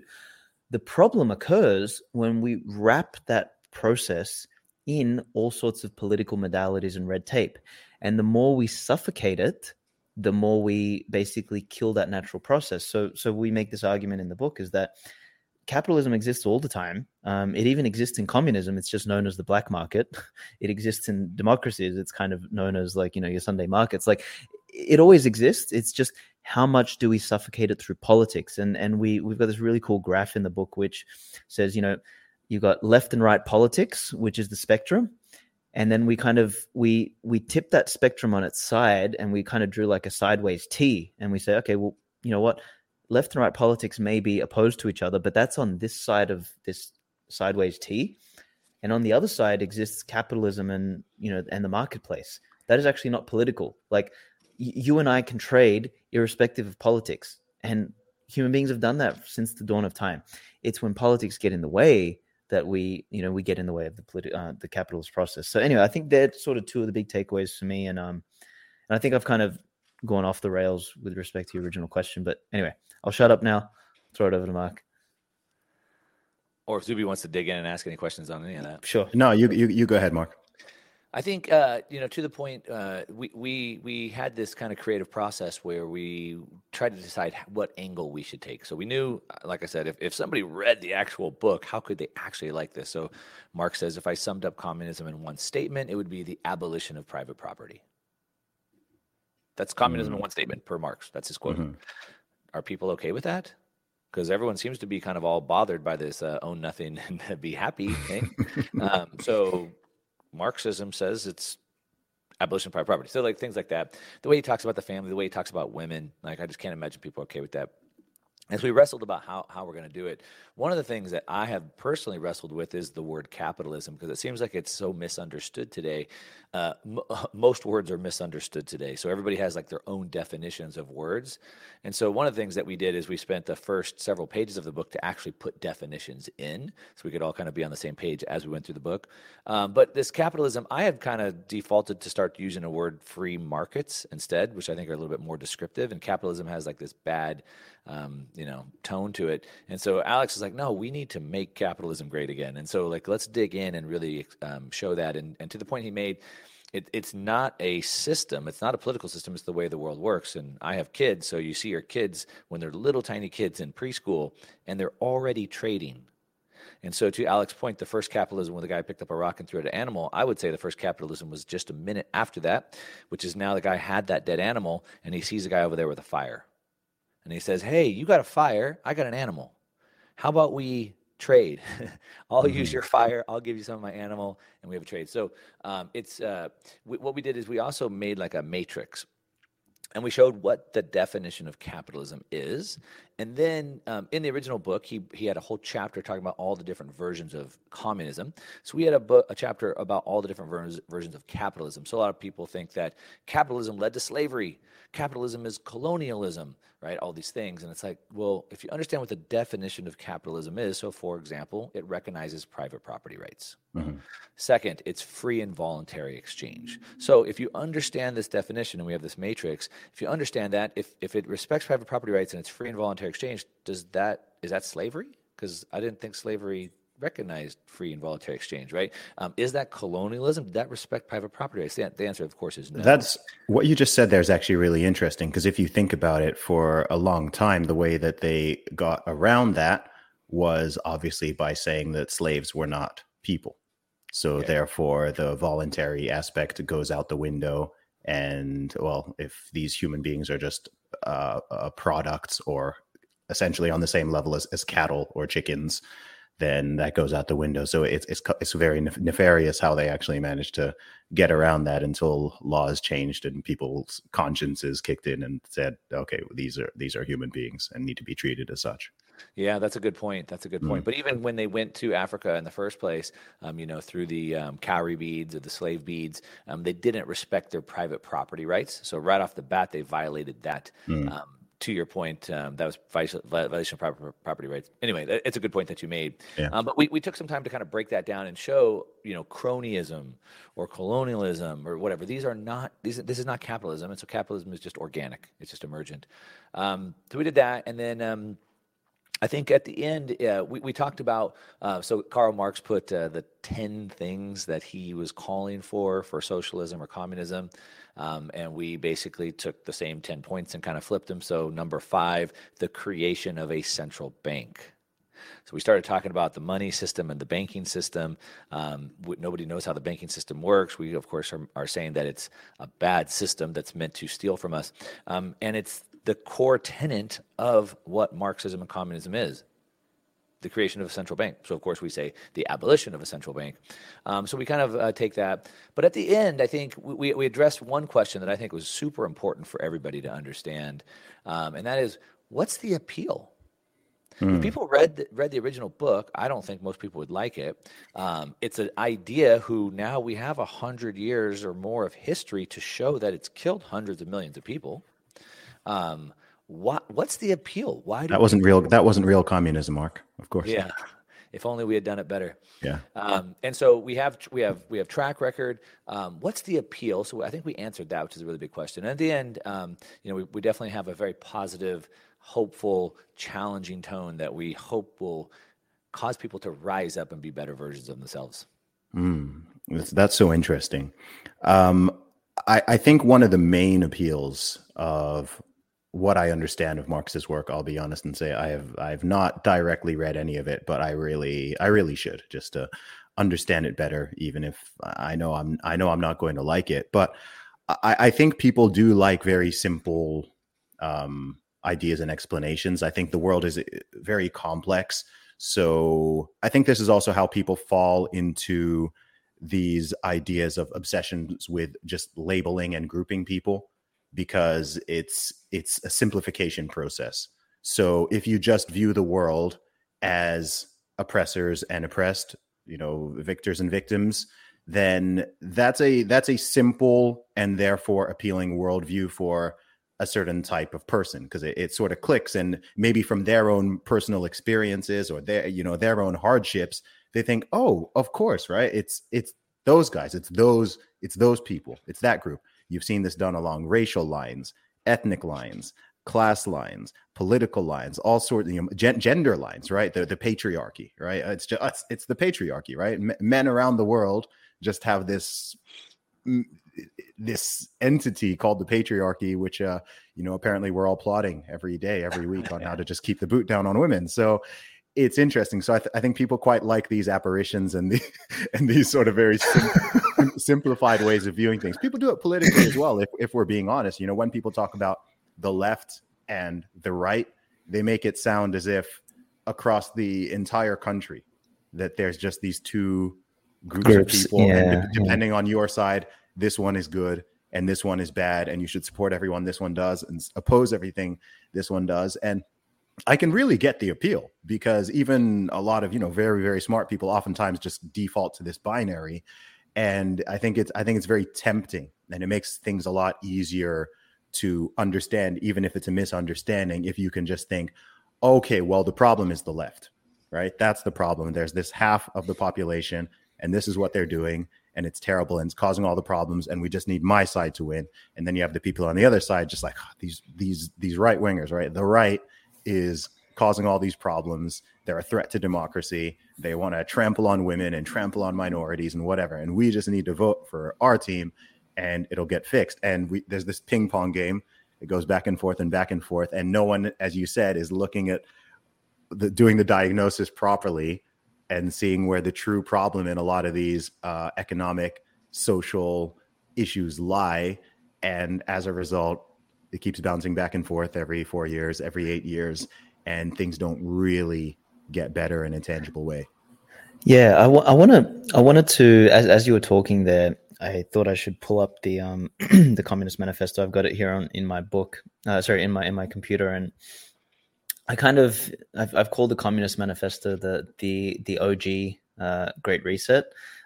The problem occurs when we wrap that process in all sorts of political modalities and red tape, and the more we suffocate it, the more we basically kill that natural process. So so we make this argument in the book is that capitalism exists all the time. Um, it even exists in communism. It's just known as the black market. It exists in democracies. It's kind of known as like, you know, your Sunday markets. Like it always exists. It's just how much do we suffocate it through politics? And and we we've got this really cool graph in the book which says, you know, you've got left and right politics, which is the spectrum. And then we kind of we we tip that spectrum on its side and we kind of drew like a sideways T and we say, okay, well, you know what? left and right politics may be opposed to each other, but that's on this side of this sideways T. And on the other side exists capitalism and you know and the marketplace. That is actually not political. Like you and I can trade irrespective of politics, and human beings have done that since the dawn of time. It's when politics get in the way that we you know we get in the way of the politi- uh, the capitalist process. So anyway, I think they're sort of two of the big takeaways for me, and um, and I think I've kind of gone off the rails with respect to your original question. But anyway, I'll shut up now. Throw it over to Mark. Or if Zuby wants to dig in and ask any questions on any of that. Sure. No, you you you go ahead, Mark. I think uh, you know to the point uh, we we we had this kind of creative process where we tried to decide what angle we should take. So we knew, uh, like I said, if, if somebody read the actual book, how could they actually like this? So Mark says, if I summed up communism in one statement, it would be the abolition of private property. That's communism mm-hmm. in one statement per Marx. That's his quote. Mm-hmm. Are people okay with that? Because everyone seems to be kind of all bothered by this uh, own nothing and be happy thing. um, so Marxism says it's abolition of private property. So like things like that. The way he talks about the family, the way he talks about women, like I just can't imagine people okay with that as we wrestled about how, how we're going to do it, one of the things that I have personally wrestled with is the word capitalism because it seems like it's so misunderstood today. Uh, m- most words are misunderstood today. So everybody has like their own definitions of words. And so one of the things that we did is we spent the first several pages of the book to actually put definitions in so we could all kind of be on the same page as we went through the book. Um, but this capitalism, I had kind of defaulted to start using a word free markets instead, which I think are a little bit more descriptive. And capitalism has like this bad um, you know, tone to it. And so Alex is like, no, we need to make capitalism great again. And so like, let's dig in and really um, show that. And, and to the point he made, it, it's not a system. It's not a political system. It's the way the world works. And I have kids, so you see your kids when they're little tiny kids in preschool, and they're already trading. And so, to Alex's point, the first capitalism, when the guy picked up a rock and threw it at an animal, I would say the first capitalism was just a minute after that, which is now the guy had that dead animal, and he sees a guy over there with a fire and he says, Hey, you got a fire, I got an animal. How about we trade? I'll mm-hmm. use your fire, I'll give you some of my animal, and we have a trade. So um, it's uh, we, what we did is we also made like a matrix. And we showed what the definition of capitalism is. And then um, in the original book, he, he had a whole chapter talking about all the different versions of communism. So we had a, book, a chapter about all the different ver- versions of capitalism. So a lot of people think that capitalism led to slavery capitalism is colonialism, right? All these things. And it's like, well, if you understand what the definition of capitalism is, so for example, it recognizes private property rights. Mm-hmm. Second, it's free and voluntary exchange. So if you understand this definition, and we have this matrix, if you understand that, if, if it respects private property rights and it's free and voluntary exchange, does that, is that slavery? Because I didn't think slavery recognized free and voluntary exchange, right? Um, is that colonialism? Did that respect private property rights? The, the, answer, of course, is no. That's what you just said there is actually really interesting because if you think about it for a long time, the way that they got around that was obviously by saying that slaves were not people. So yeah. therefore, the voluntary aspect goes out the window. And well, if these human beings are just uh, uh, products or essentially on the same level as, as cattle or chickens, then that goes out the window. So it's it's it's very nefarious how they actually managed to get around that until laws changed and people's consciences kicked in and said, okay, these are these are human beings and need to be treated as such. Yeah, that's a good point. That's a good point. Mm. But even when they went to Africa in the first place, um, you know, through the um, cowrie beads or the slave beads, um, they didn't respect their private property rights. So right off the bat, they violated that. Mm. Um, to your point, um, that was violation of property rights. Anyway, it's a good point that you made. Yeah. Um, but we, we took some time to kind of break that down and show, you know, cronyism or colonialism or whatever. These are not these. This is not capitalism, and so capitalism is just organic. It's just emergent. Um, so we did that, and then. Um, I think at the end, uh, we, we talked about. Uh, so Karl Marx put uh, the 10 things that he was calling for for socialism or communism. Um, and we basically took the same 10 points and kind of flipped them. So, number five, the creation of a central bank. So we started talking about the money system and the banking system. Um, nobody knows how the banking system works. We, of course, are, are, saying that it's a bad system that's meant to steal from us. Um, and it's the core tenet of what Marxism and communism is the creation of a central bank. So, of course, we say the abolition of a central bank. Um, so, we kind of uh, take that. But at the end, I think we, we addressed one question that I think was super important for everybody to understand, um, and that is what's the appeal? Mm. If people read read the original book, I don't think most people would like it. Um, it's an idea who now we have a hundred years or more of history to show that it's killed hundreds of millions of people. Um, what what's the appeal? Why that wasn't real? That wasn't real communism, Mark. Of course. Yeah. If only we had done it better. Yeah. Um, and so we have we have we have track record. Um, what's the appeal? So I think we answered that, which is a really big question. And at the end, um, you know, we, we definitely have a very positive, hopeful, challenging tone that we hope will cause people to rise up and be better versions of themselves. Mm, that's, that's so interesting. Um, I, I think one of the main appeals of what I understand of Marx's work, I'll be honest and say I have I have not directly read any of it, but I really I really should just to understand it better, even if I know I'm I know I'm not going to like it. But I, I think people do like very simple um, ideas and explanations. I think the world is uh, very complex. So I think this is also how people fall into these ideas of obsessions with just labeling and grouping people because it's it's a simplification process. So if you just view the world as oppressors and oppressed, you know, victors and victims, then that's a that's a simple and therefore appealing worldview for a certain type of person because it, it sort of clicks. And maybe from their own personal experiences or their you know their own hardships they think oh of course right? It's it's those guys it's those it's those people it's that group You've seen this done along racial lines, ethnic lines, class lines, political lines, all sorts, you know, gen- gender lines, right? The the patriarchy, right? It's just it's, it's the patriarchy, right? M- men around the world just have this this entity called the patriarchy, which uh, you know apparently we're all plotting every day, every week on how to just keep the boot down on women. So it's interesting. So I, th- I, think people quite like these apparitions and the and these sort of very sim- simplified ways of viewing things. People do it politically as well. If if we're being honest, you know, when people talk about the left and the right, they make it sound as if across the entire country that there's just these two groups, groups of people, yeah, and depending yeah. on your side, this one is good and this one is bad, and you should support everyone this one does and oppose everything this one does, and I can really get the appeal because even a lot of you know very very smart people oftentimes just default to this binary, and I think it's I think it's very tempting and it makes things a lot easier to understand even if it's a misunderstanding if you can just think okay well the problem is the left right? That's the problem. There's this half of the population and this is what they're doing and it's terrible and it's causing all the problems and we just need my side to win. And then you have the people on the other side just like oh, these these these right wingers right? The right is causing all these problems. They're a threat to democracy. They want to trample on women and trample on minorities and whatever. And we just need to vote for our team and it'll get fixed. And we, there's this ping pong game. It goes back and forth and back and forth. And no one, as you said, is looking at the, doing the diagnosis properly and seeing where the true problem in a lot of these uh, economic, social issues lie. And as a result, it keeps bouncing back and forth every four years, every eight years, and things don't really get better in a tangible way. Yeah, I, w- I want to. I wanted to, as as you were talking there, I thought I should pull up the um the Communist Manifesto. I've got it here on in my book. Uh, sorry, in my in my computer, and I kind of I've, I've called the Communist Manifesto the the the OG uh, Great Reset.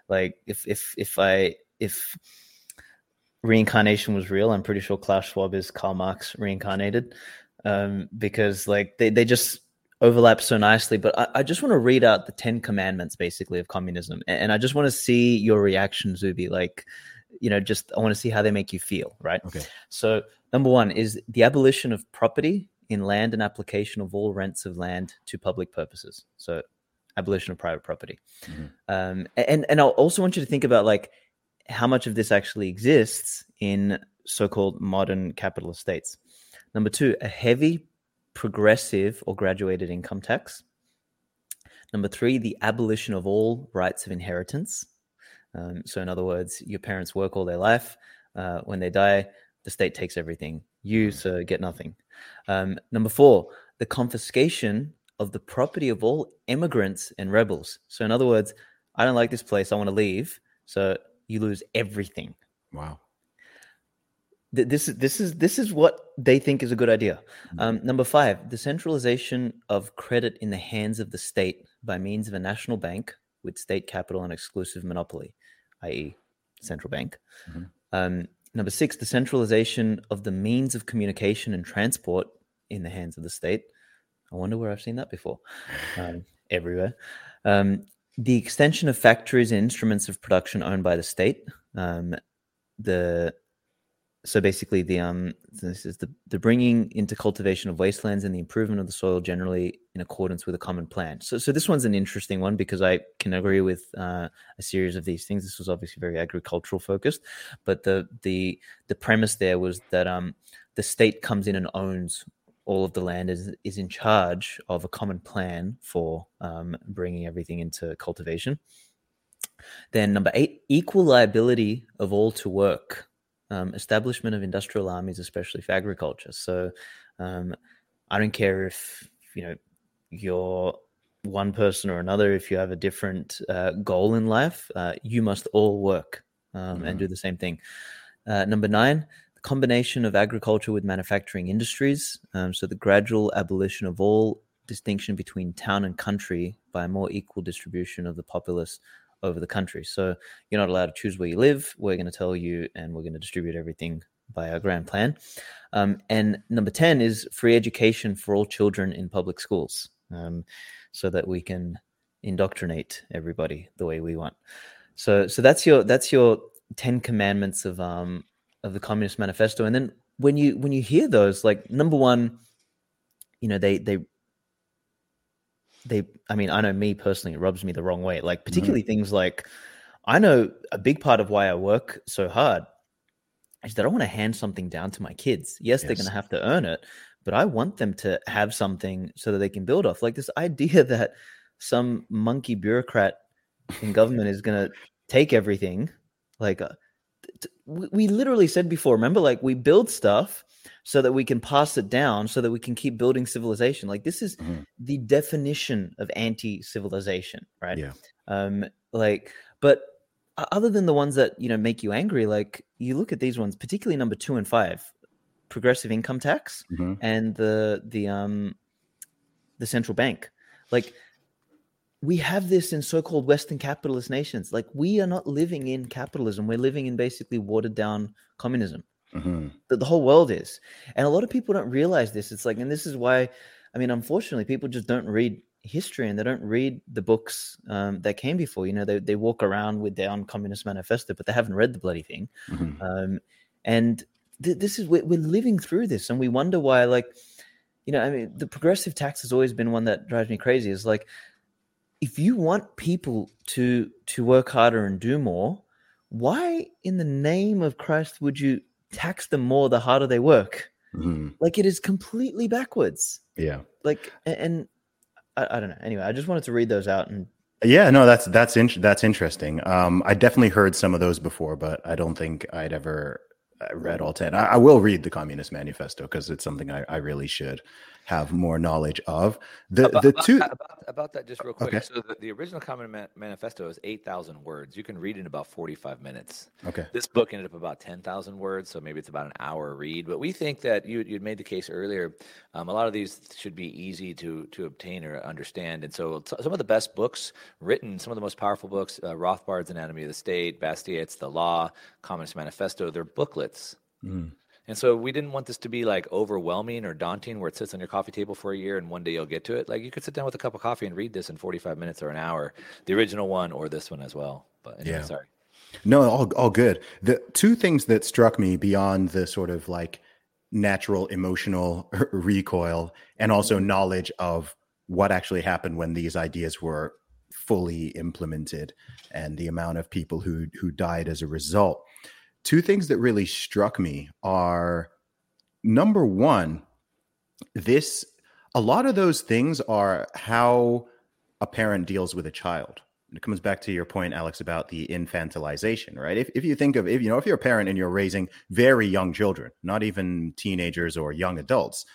Like if if if I if reincarnation was real, I'm pretty sure Klaus Schwab is Karl Marx reincarnated. um, because like they, they just overlap so nicely. But I, I just want to read out the Ten Commandments basically of communism. And, and I just want to see your reaction, Zuby. Like, you know, just I want to see how they make you feel, right? Okay. So number one is the abolition of property in land and application of all rents of land to public purposes. So abolition of private property. Mm-hmm. Um, and and I also want you to think about like how much of this actually exists in so-called modern capitalist states. Number two, a heavy progressive or graduated income tax. Number three, the abolition of all rights of inheritance. Um, so, in other words, your parents work all their life. Uh, when they die, the state takes everything. You, sir, get nothing. Um, number four, the confiscation of the property of all immigrants and rebels. So, in other words, I don't like this place. I want to leave. So, you lose everything. Wow. This is this is this is what they think is a good idea. Um, number five, the centralization of credit in the hands of the state by means of a national bank with state capital and exclusive monopoly, i.e., central bank. Mhm. Um, number six, the centralization of the means of communication and transport in the hands of the state. I wonder where I've seen that before. Um, everywhere. Um, the extension of factories and instruments of production owned by the state. Um, the so basically the um this is the the bringing into cultivation of wastelands and the improvement of the soil generally in accordance with a common plan so so this one's an interesting one because i can agree with uh, a series of these things this was obviously very agricultural focused but the the the premise there was that um the state comes in and owns all of the land is is in charge of a common plan for um, bringing everything into cultivation then number eight equal liability of all to work um, establishment of industrial armies, especially for agriculture. So um, I don't care if you know you're one person or another. If you have a different uh, goal in life, uh, you must all work um, and do the same thing. Uh, number nine, combination of agriculture with manufacturing industries. Um, so the gradual abolition of all distinction between town and country by a more equal distribution of the populace over the country. So you're not allowed to choose where you live. We're going to tell you, and we're going to distribute everything by our grand plan. Um, and number 10 is free education for all children in public schools um, so that we can indoctrinate everybody the way we want. So, so that's your, that's your 10 commandments of, um, of the communist manifesto. And then when you, when you hear those, like number one, you know, they, they, they i mean i know me personally it rubs me the wrong way. Like particularly things like i know a big part of why i work so hard is that i want to hand something down to my kids. Yes, they're going to have to earn it but i want them to have something so that they can build off. Like this idea that some monkey bureaucrat in government is going to take everything like uh, we we literally said before remember like we build stuff so that we can pass it down so that we can keep building civilization like this is Mhm. the definition of anti-civilization right Yeah. um like but other than the ones that you know make you angry like you look at these ones particularly number two and five progressive income tax Mhm. and the the um the central bank like we have this in so-called western capitalist nations like we are not living in capitalism we're living in basically watered down communism Mhm. the, the whole world is and a lot of people don't realize this it's like and this is why i mean unfortunately people just don't read history and they don't read the books um, that came before you know they, they walk around with their own communist manifesto but they haven't read the bloody thing Mhm. um, and th- this is we're, we're living through this and we wonder why like you know i mean the progressive tax has always been one that drives me crazy is like if you want people to to work harder and do more why in the name of christ would you tax them more the harder they work Mhm. like it is completely backwards Yeah. like and, I, I don't know anyway i just wanted to read those out and Yeah, no, that's that's in, that's interesting. Um, I definitely heard some of those before, but I don't think I'd ever uh, read all ten. I, I will read the Communist Manifesto because it's something I, I really should have more knowledge of. The about, the two, about, about that just real quick. Okay. So the, the original Communist Manifesto is eight thousand words. You can read it in about forty-five minutes. okay, This book ended up about ten thousand words, so maybe it's about an hour read. But we think that you you'd made the case earlier. Um, a lot of these should be easy to to obtain or understand, and so t- some of the best books written, some of the most powerful books, uh, Rothbard's Anatomy of the State, Bastiat's The Law, Communist Manifesto, they're booklets. Mhm. And so we didn't want this to be like overwhelming or daunting where it sits on your coffee table for a year and one day you'll get to it. Like you could sit down with a cup of coffee and read this in 45 minutes or an hour, the original one or this one as well. But anyway, Yeah. sorry. No, all all good. The two things that struck me beyond the sort of like natural emotional recoil and also knowledge of what actually happened when these ideas were fully implemented and the amount of people who who died as a result. Two things that really struck me are number one, this a lot of those things are how a parent deals with a child. It comes back to your point, Alex, about the infantilization, right? If, if you think of, if you know, if you're a parent and you're raising very young children, not even teenagers or young adults,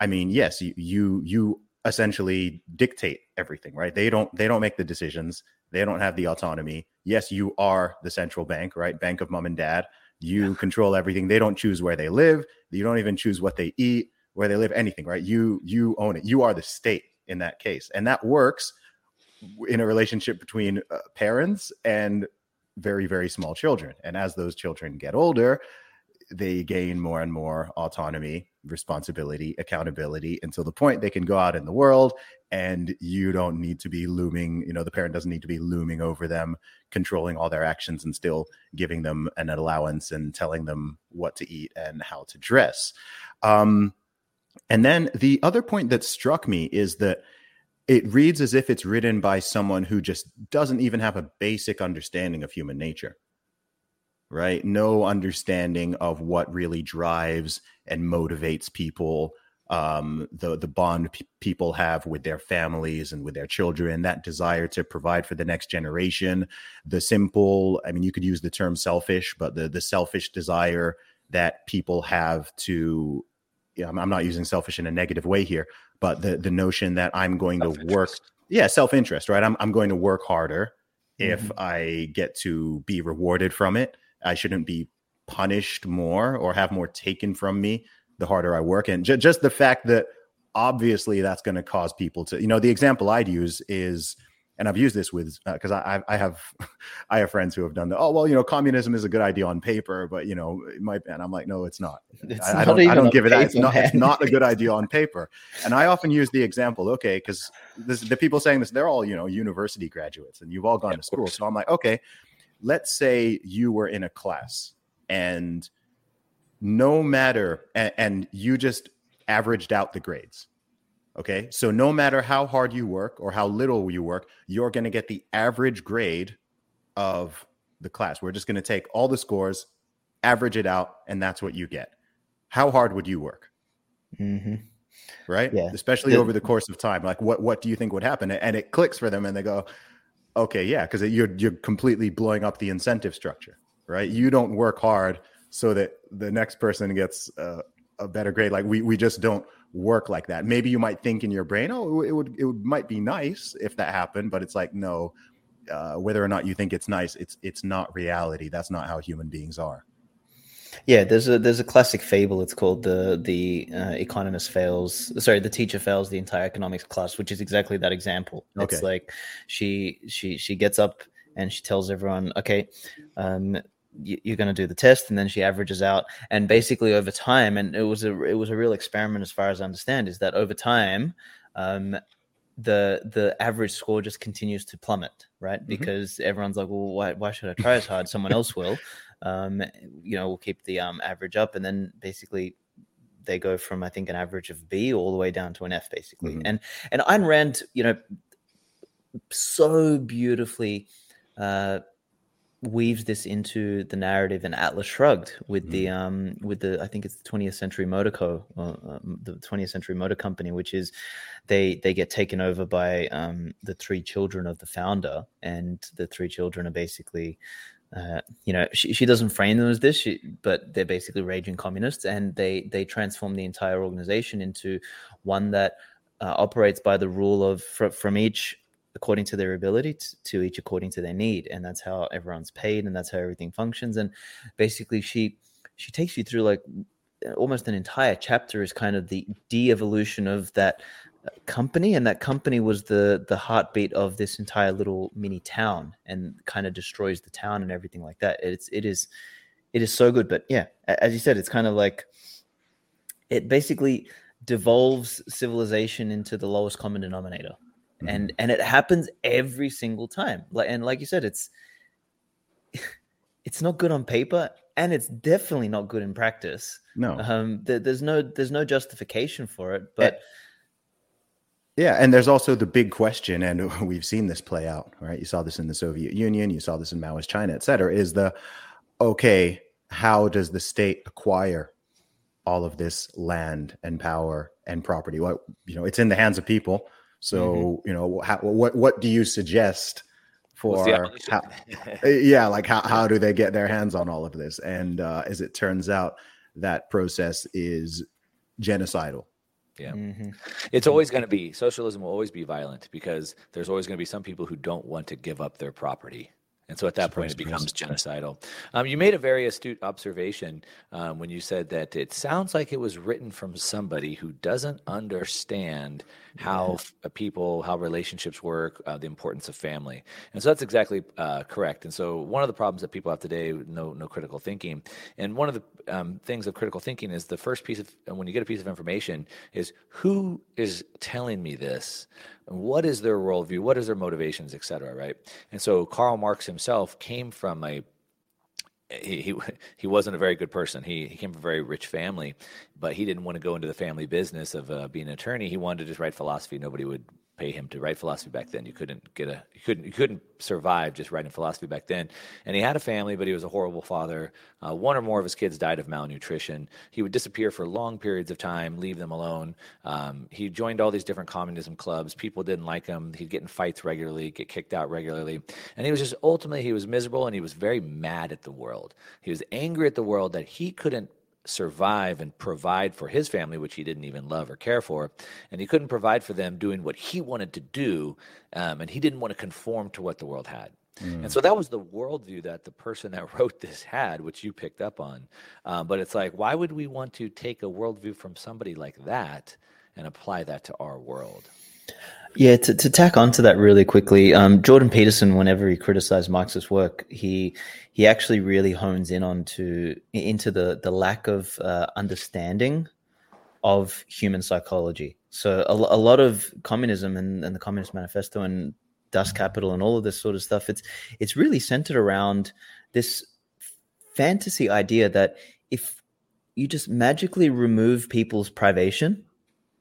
I mean, yes, you you, you essentially dictate everything, right? They don't they don't make the decisions. They don't have the autonomy. Yes, you are the central bank, right? Bank of mom and dad. You control everything. They don't choose where they live. You don't even choose what they eat, where they live, anything, right? You you own it. You are the state in that case, and that works in a relationship between uh, parents and very very small children. And as those children get older, they gain more and more autonomy, responsibility, accountability until the point they can go out in the world and you don't need to be looming, you know, the parent doesn't need to be looming over them, controlling all their actions and still giving them an allowance and telling them what to eat and how to dress. Um, and then the other point that struck me is that it reads as if it's written by someone who just doesn't even have a basic understanding of human nature right? No understanding of what really drives and motivates people. Um, the the bond pe- people have with their families and with their children, that desire to provide for the next generation, the simple. I mean, you could use the term selfish, but the the selfish desire that people have to. Yeah, I'm, I'm not using selfish in a negative way here, but the the notion that I'm going to work yeah self interest right i'm, I'm going to work harder if Mhm. i get to be rewarded from it i shouldn't be punished more or have more taken from me the harder i work and ju- just the fact that obviously that's going to cause people to you know the example i'd use is and i've used this with uh, because I, I i have i have friends who have done that oh well you know communism is a good idea on paper but you know it might and i'm like no it's not It's I, I don't, I don't on give it that. It's not, it's not a good idea on paper. And I often use the example, okay, because the people saying this, they're all, you know, university graduates and you've all gone Yeah, to school. So I'm like, okay, let's say you were in a class and no matter, and, and you just averaged out the grades. Okay. So no matter how hard you work or how little you work, you're going to get the average grade of the class. We're just going to take all the scores, average it out, and that's what you get. How hard would you work? Mhm. Right. Yeah. Especially The- over the course of time. Like what what do you think would happen? And it clicks for them and they go, okay, yeah, because you're you're completely blowing up the incentive structure. Right. You don't work hard so that the next person gets uh, a better grade. Like we we just don't work like that. Maybe you might think in your brain, oh, it would it would, might be nice if that happened, but it's like no. Uh, whether or not you think it's nice, it's it's not reality. That's not how human beings are. Yeah, there's a there's a classic fable. It's called the the uh, economist fails. Sorry, the teacher fails the entire economics class, which is exactly that example. It's Okay. like she she she gets up and she tells everyone, okay, um, you're going to do the test, and then she averages out, and basically over time, and it was a it was a real experiment as far as I understand, is that over time, um, the the average score just continues to plummet, right? Because everyone's like, well, why why should I try as hard? Someone else will um, you know, we'll keep the um, average up, and then basically they go from I think an average of B all the way down to an F, basically. Mhm. And and Ayn Rand, you know, so beautifully uh, weaves this into the narrative in Atlas Shrugged with the um with the I think it's the 20th Century Motor Co. Uh, the 20th Century Motor Company, which is they they get taken over by um, the three children of the founder, and the three children are basically uh, you know, she, she doesn't frame them as this, she, but they're basically raging communists, and they they transform the entire organization into one that uh, operates by the rule of fr- from each according to their ability t- to each according to their need, and that's how everyone's paid, and that's how everything functions. And basically, she she takes you through like almost an entire chapter is kind of the de-evolution of that company and that company was the the heartbeat of this entire little mini town and kind of destroys the town and everything like that it's it is it is so good but yeah as you said it's kind of like it basically devolves civilization into the lowest common denominator. Mm-hmm. And and it happens every single time. Like and like you said, it's it's not good on paper and it's definitely not good in practice. No. Um there, there's no there's no justification for it, but yeah, and there's also the big question, and we've seen this play out, right? You saw this in the Soviet Union, you saw this in Maoist China, et cetera, is the okay, how does the state acquire all of this land and power and property? What you know, it's in the hands of people. So mm-hmm. you know, how, what what do you suggest for how, yeah, like how how do they get their hands on all of this? And uh, as it turns out, that process is genocidal yeah. Mm-hmm. It's always going to be socialism will always be violent because there's always going to be some people who don't want to give up their property. And so at that point, it becomes genocidal. Um, you made a very astute observation um, when you said that it sounds like it was written from somebody who doesn't understand how yeah. people, how relationships work, uh, the importance of family. And so that's exactly uh, correct. And so one of the problems that people have today, no, no critical thinking. And one of the um, things of critical thinking is the first piece of, when you get a piece of information, is who is telling me this? what is their worldview what is their motivations et cetera right and so karl marx himself came from a he, he, wasn't a very good person. He, he came from a very rich family, but he didn't want to go into the family business of uh, being an attorney. He wanted to just write philosophy. Nobody would pay him to write philosophy back then. You couldn't get a you couldn't you couldn't survive just writing philosophy back then. And he had a family, but he was a horrible father. Uh, one or more of his kids died of malnutrition. He would disappear for long periods of time, leave them alone. Um, he joined all these different communism clubs. People didn't like him. He'd get in fights regularly, get kicked out regularly, and he was just ultimately he was miserable and he was very mad at the world. He was angry at the world that he couldn't survive and provide for his family, which he didn't even love or care for. And he couldn't provide for them doing what he wanted to do. Um, and he didn't want to conform to what the world had. Mm. And so that was the worldview that the person that wrote this had, which you picked up on. Um, but it's like, why would we want to take a worldview from somebody like that and apply that to our world? Yeah, to, to tack onto that really quickly, um, Jordan Peterson, whenever he criticized Marx's work, he he actually really hones in on to into the the lack of uh, understanding of human psychology. So a, a lot of communism and, and the Communist Manifesto and Das Kapital and all of this sort of stuff, it's it's really centered around this fantasy idea that if you just magically remove people's privation,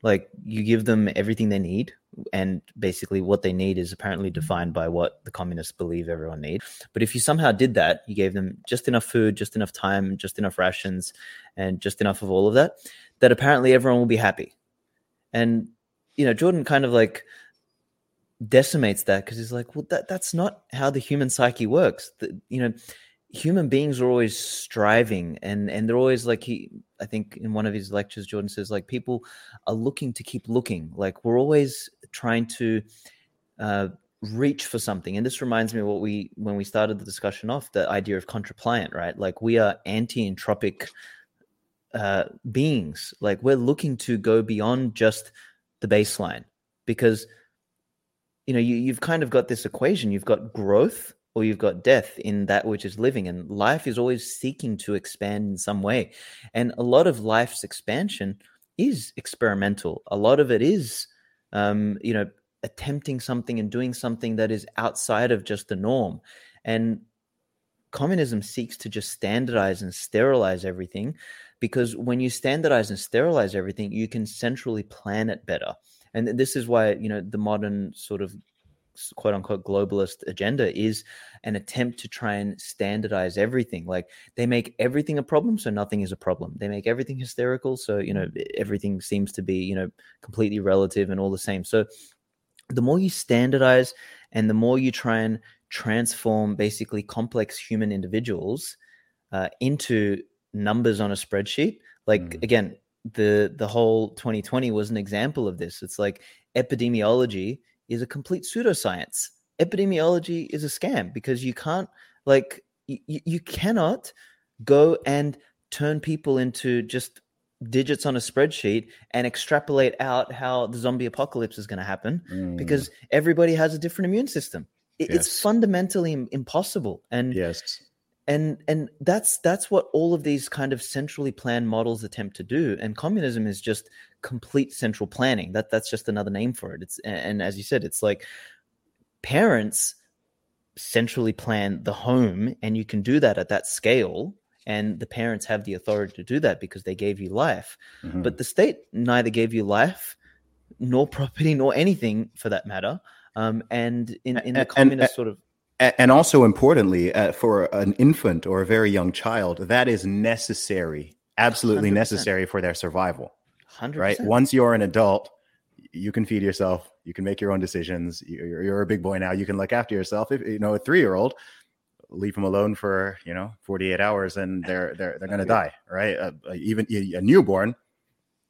like you give them everything they need and basically what they need is apparently mm-hmm. defined by what the communists believe everyone needs but if you somehow did that you gave them just enough food just enough time just enough rations and just enough of all of that that apparently everyone will be happy. And you know jordan kind of like decimates that because he's like well that that's not how the human psyche works. The, you know human beings are always striving and and they're always like he i think in one of his lectures jordan says like people are looking to keep looking. Like we're always trying to uh, reach for something. And this reminds me what we when we started the discussion off the idea of contrapliant right? Like we are anti-entropic uh, beings. Like we're looking to go beyond just the baseline because you know you, you've kind of got this equation. You've got growth or you've got death in that which is living. And life is always seeking to expand in some way. And a lot of life's expansion is experimental. A lot of it is, um, you know, attempting something and doing something that is outside of just the norm. And communism seeks to just standardize and sterilize everything because when you standardize and sterilize everything, you can centrally plan it better. And this is why, you know, the modern sort of quote unquote globalist agenda is an attempt to try and standardize everything. Like they make everything a problem, so nothing is a problem. They make everything hysterical, so you know everything seems to be you know completely relative and all the same. So the more you standardize and the more you try and transform basically complex human individuals uh, into numbers on a spreadsheet, like mm. again the the whole 2020 was an example of this. It's like epidemiology is a complete pseudoscience. Epidemiology is a scam because you can't like you, you cannot go and turn people into just digits on a spreadsheet and extrapolate out how the zombie apocalypse is going to happen mm. because everybody has a different immune system. It, yes. It's fundamentally impossible. And yes, and and that's that's what all of these kind of centrally planned models attempt to do and communism is just complete central planning that that's just another name for it it's and as you said it's like parents centrally plan the home and you can do that at that scale and the parents have the authority to do that because they gave you life Mhm. but the state neither gave you life nor property nor anything for that matter um, and in, in the and- communist sort of and also importantly, uh, for an infant or a very young child, that is necessary, absolutely 100%. necessary for their survival. 100% Right? Once you're an adult, you can feed yourself, you can make your own decisions. You're, you're a big boy now. You can look after yourself. If you know a three year old, leave them alone for you know 48 hours, and they're they're they're gonna die. Right? Uh, uh, even a newborn,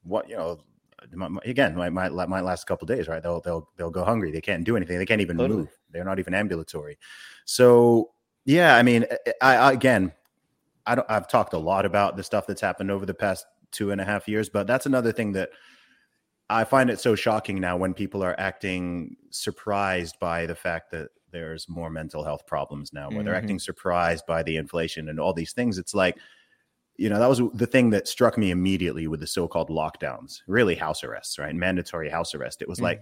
what you know. Again, might, might might last a couple days, right? They'll they'll they'll go hungry. They can't do anything. They can't even Totally. move. They're not even ambulatory. So yeah, I mean, I, I again, I don't. I've talked a lot about the stuff that's happened over the past two and a half years, but that's another thing that I find it so shocking now when people are acting surprised by the fact that there's more mental health problems now, where they're Mhm. acting surprised by the inflation and all these things. It's like, you know, that was the thing that struck me immediately with the so-called lockdowns, really house arrests, right? Mandatory house arrest. It was Mm. like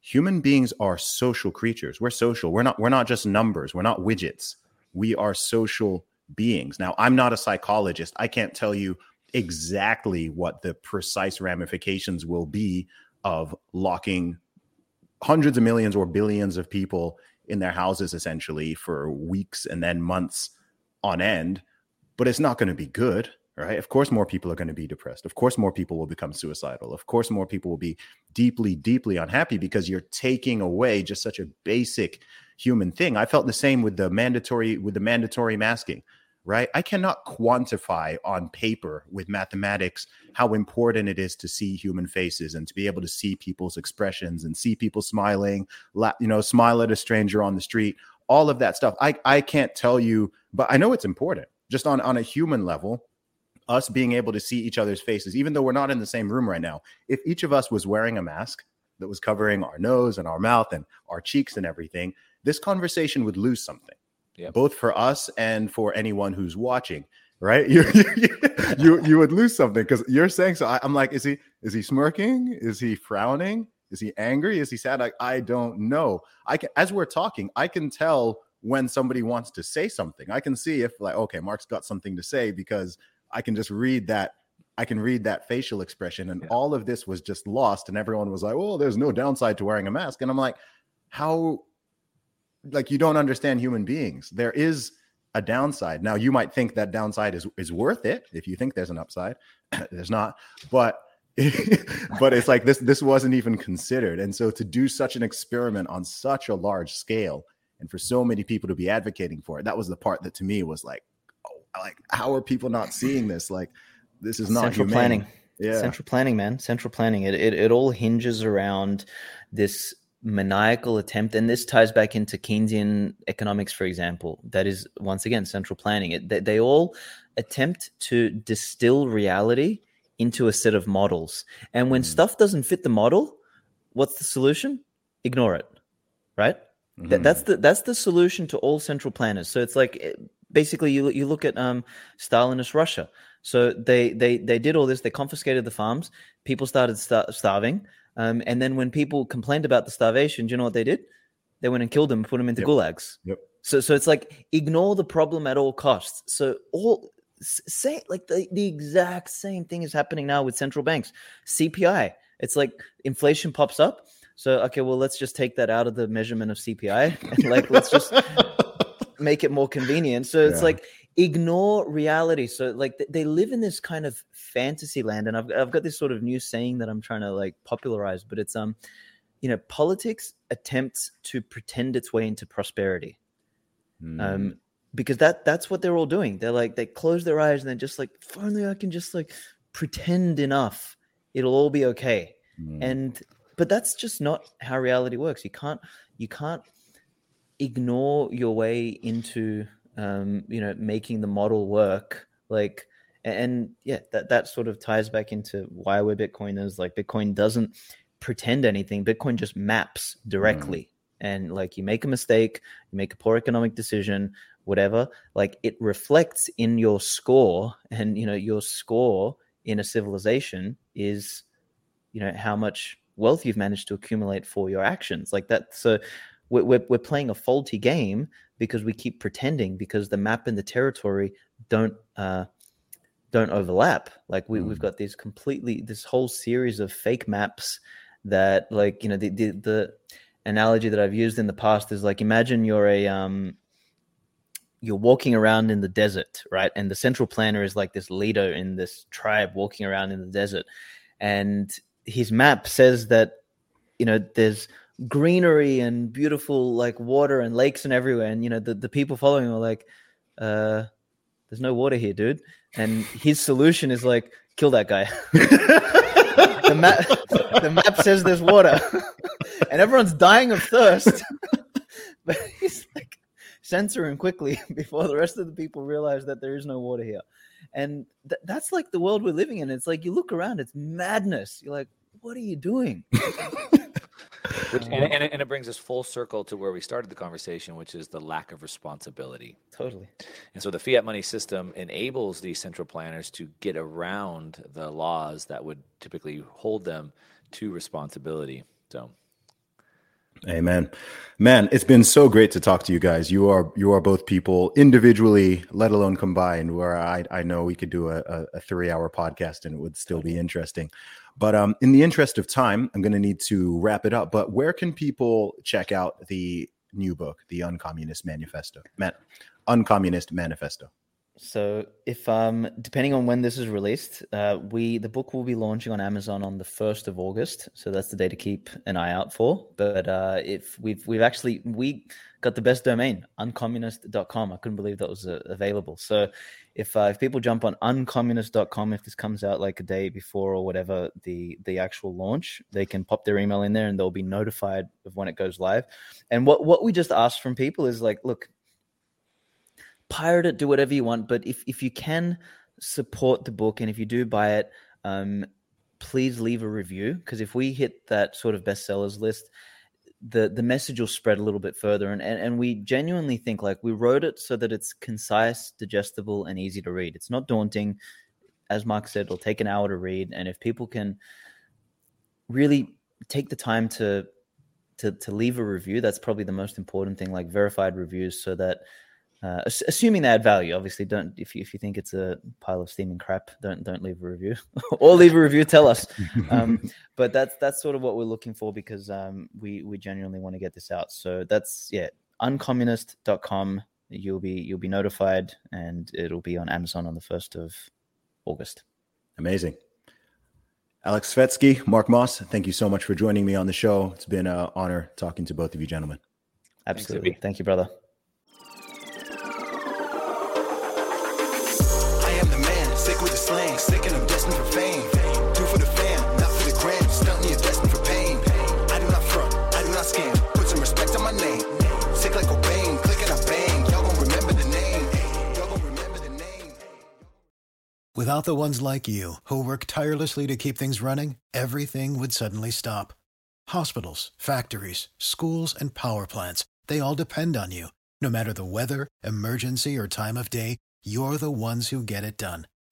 human beings are social creatures. We're social. We're not we're not just numbers. We're not widgets. We are social beings. Now, I'm not a psychologist. I can't tell you exactly what the precise ramifications will be of locking hundreds of millions or billions of people in their houses essentially for weeks and then months on end but it's not going to be good right? Of course more people are going to be depressed. Of course more people will become suicidal. Of course more people will be deeply deeply unhappy because you're taking away just such a basic human thing. I felt the same with the mandatory with the mandatory masking right? I cannot quantify on paper with mathematics how important it is to see human faces and to be able to see people's expressions and see people smiling you know smile at a stranger on the street all of that stuff. I i can't tell you but i know it's important. Just on on a human level us being able to see each other's faces even though we're not in the same room right now if each of us was wearing a mask that was covering our nose and our mouth and our cheeks and everything this conversation would lose something Yep. both for us and for anyone who's watching right? You you, you, you would lose something because you're saying so I, i'm like is he is he smirking? Is he frowning? Is he angry? Is he sad? Like i don't know. I can as we're talking i can tell when somebody wants to say something. I can see if like okay mark's got something to say because i can just read that i can read that facial expression and Yeah. all of this was just lost and everyone was like well there's no downside to wearing a mask. And i'm like how like you don't understand human beings. There is a downside. Now you might think that downside is is worth it if you think there's an upside. There's not but but it's like this this wasn't even considered. And so to do such an experiment on such a large scale and for so many people to be advocating for it that was the part that to me was like oh like how are people not seeing this? Like this is not central humane. planning. Yeah. Central planning man. Central planning. It, it it all hinges around this maniacal attempt and this ties back into keynesian economics for example that is once again central planning it they, they all attempt to distill reality into a set of models and when Mm. stuff doesn't fit the model what's the solution ignore it right That, Mhm. that's the that's the solution to all central planners. So it's like eh, basically you you look at um Stalinist Russia. So they they they did all this. They confiscated the farms. People started star- starving. Um, and then when people complained about the starvation, do you know what they did? They went and killed them, put them into Yep. gulags. Yep. So so it's like ignore the problem at all costs. So all say like the, the exact same thing is happening now with central banks. CPI. It's like inflation pops up. So okay, well let's just take that out of the measurement of CPI and like let's just make it more convenient. So it's Yeah. like ignore reality. So like they live in this kind of fantasy land, and I've I've got this sort of new saying that I'm trying to like popularize, but it's um, you know, politics attempts to pretend its way into prosperity. Mm. Um, because that that's what they're all doing. They're like they close their eyes and they're just like, only I can just like pretend enough, it'll all be okay Mm. and but that's just not how reality works you can't you can't ignore your way into um you know making the model work like and yeah that that sort of ties back into why we're bitcoiners like bitcoin doesn't pretend anything. Bitcoin just maps directly. And like you make a mistake you make a poor economic decision whatever like it reflects in your score. And you know your score in a civilization is you know how much wealth you've managed to accumulate for your actions. Like that so we're, we're, we're playing a faulty game because we keep pretending because the map and the territory don't uh, don't overlap. Like we, mm. we've got these completely this whole series of fake maps that like you know the, the the analogy that i've used in the past is like imagine you're a um you're walking around in the desert right? And the central planner is like this leader in this tribe walking around in the desert. And his map says that you know there's greenery and beautiful like water and lakes and everywhere and you know the, the people following are like uh there's no water here dude. And his solution is like kill that guy. The map the map says there's water. And everyone's dying of thirst. But he's like censoring quickly before the rest of the people realize that there is no water here. And th- that's like the world we're living in. It's like you look around it's madness. You're like what are you doing which, and, and, and, it brings us full circle to where we started the conversation, which is the lack of responsibility. Totally. And so the fiat money system enables these central planners to get around the laws that would typically hold them to responsibility. So. Amen. Man, it's been so great to talk to you guys. You are you are both people individually, let alone combined, where I, I know we could do a, a, three hour podcast and it would still be interesting. But um, in the interest of time, I'm going to need to wrap it up. But where can people check out the new book, The Uncommunist Manifesto? Man, Uncommunist Manifesto. So, if um, depending on when this is released, uh, we the book will be launching on Amazon on the first of August. So that's the day to keep an eye out for. But uh, if we've we've actually we got the best domain, uncommunist.com. I couldn't believe that was uh, available. So if uh, if people jump on uncommunist.com if this comes out like a day before or whatever the the actual launch they can pop their email in there and they'll be notified of when it goes live and what what we just ask from people is like look pirate it do whatever you want but if if you can support the book and if you do buy it um please leave a review because if we hit that sort of bestsellers list the the message will spread a little bit further. And, and and we genuinely think like we wrote it so that it's concise digestible and easy to read. It's not daunting. As mark said it'll take an hour to read and if people can really take the time to to to leave a review that's probably the most important thing like verified reviews so that uh, assuming they add value obviously don't if you, if you think it's a pile of steaming crap don't don't leave a review or leave a review tell us. Um, but that's that's sort of what we're looking for because um, we we genuinely want to get this out. So that's yeah uncommunist.com you'll be you'll be notified and it'll be on amazon on the 1st of august. Amazing. Aleks Svetski, mark moss thank you so much for joining me on the show. It's been an honor talking to both of you gentlemen. Absolutely. Thanks, thank you brother sick and I'm destined for fame. Do for the fam, not for the gram. Destined for pain. I do not front, I do not scam. Put some respect on my name. Sick like click and I bang. Y'all gon' remember the name. Y'all gon' remember the name. Without the ones like you, who work tirelessly to keep things running, everything would suddenly stop. Hospitals, factories, schools, and power plants, they all depend on you. No matter the weather, emergency, or time of day, you're the ones who get it done.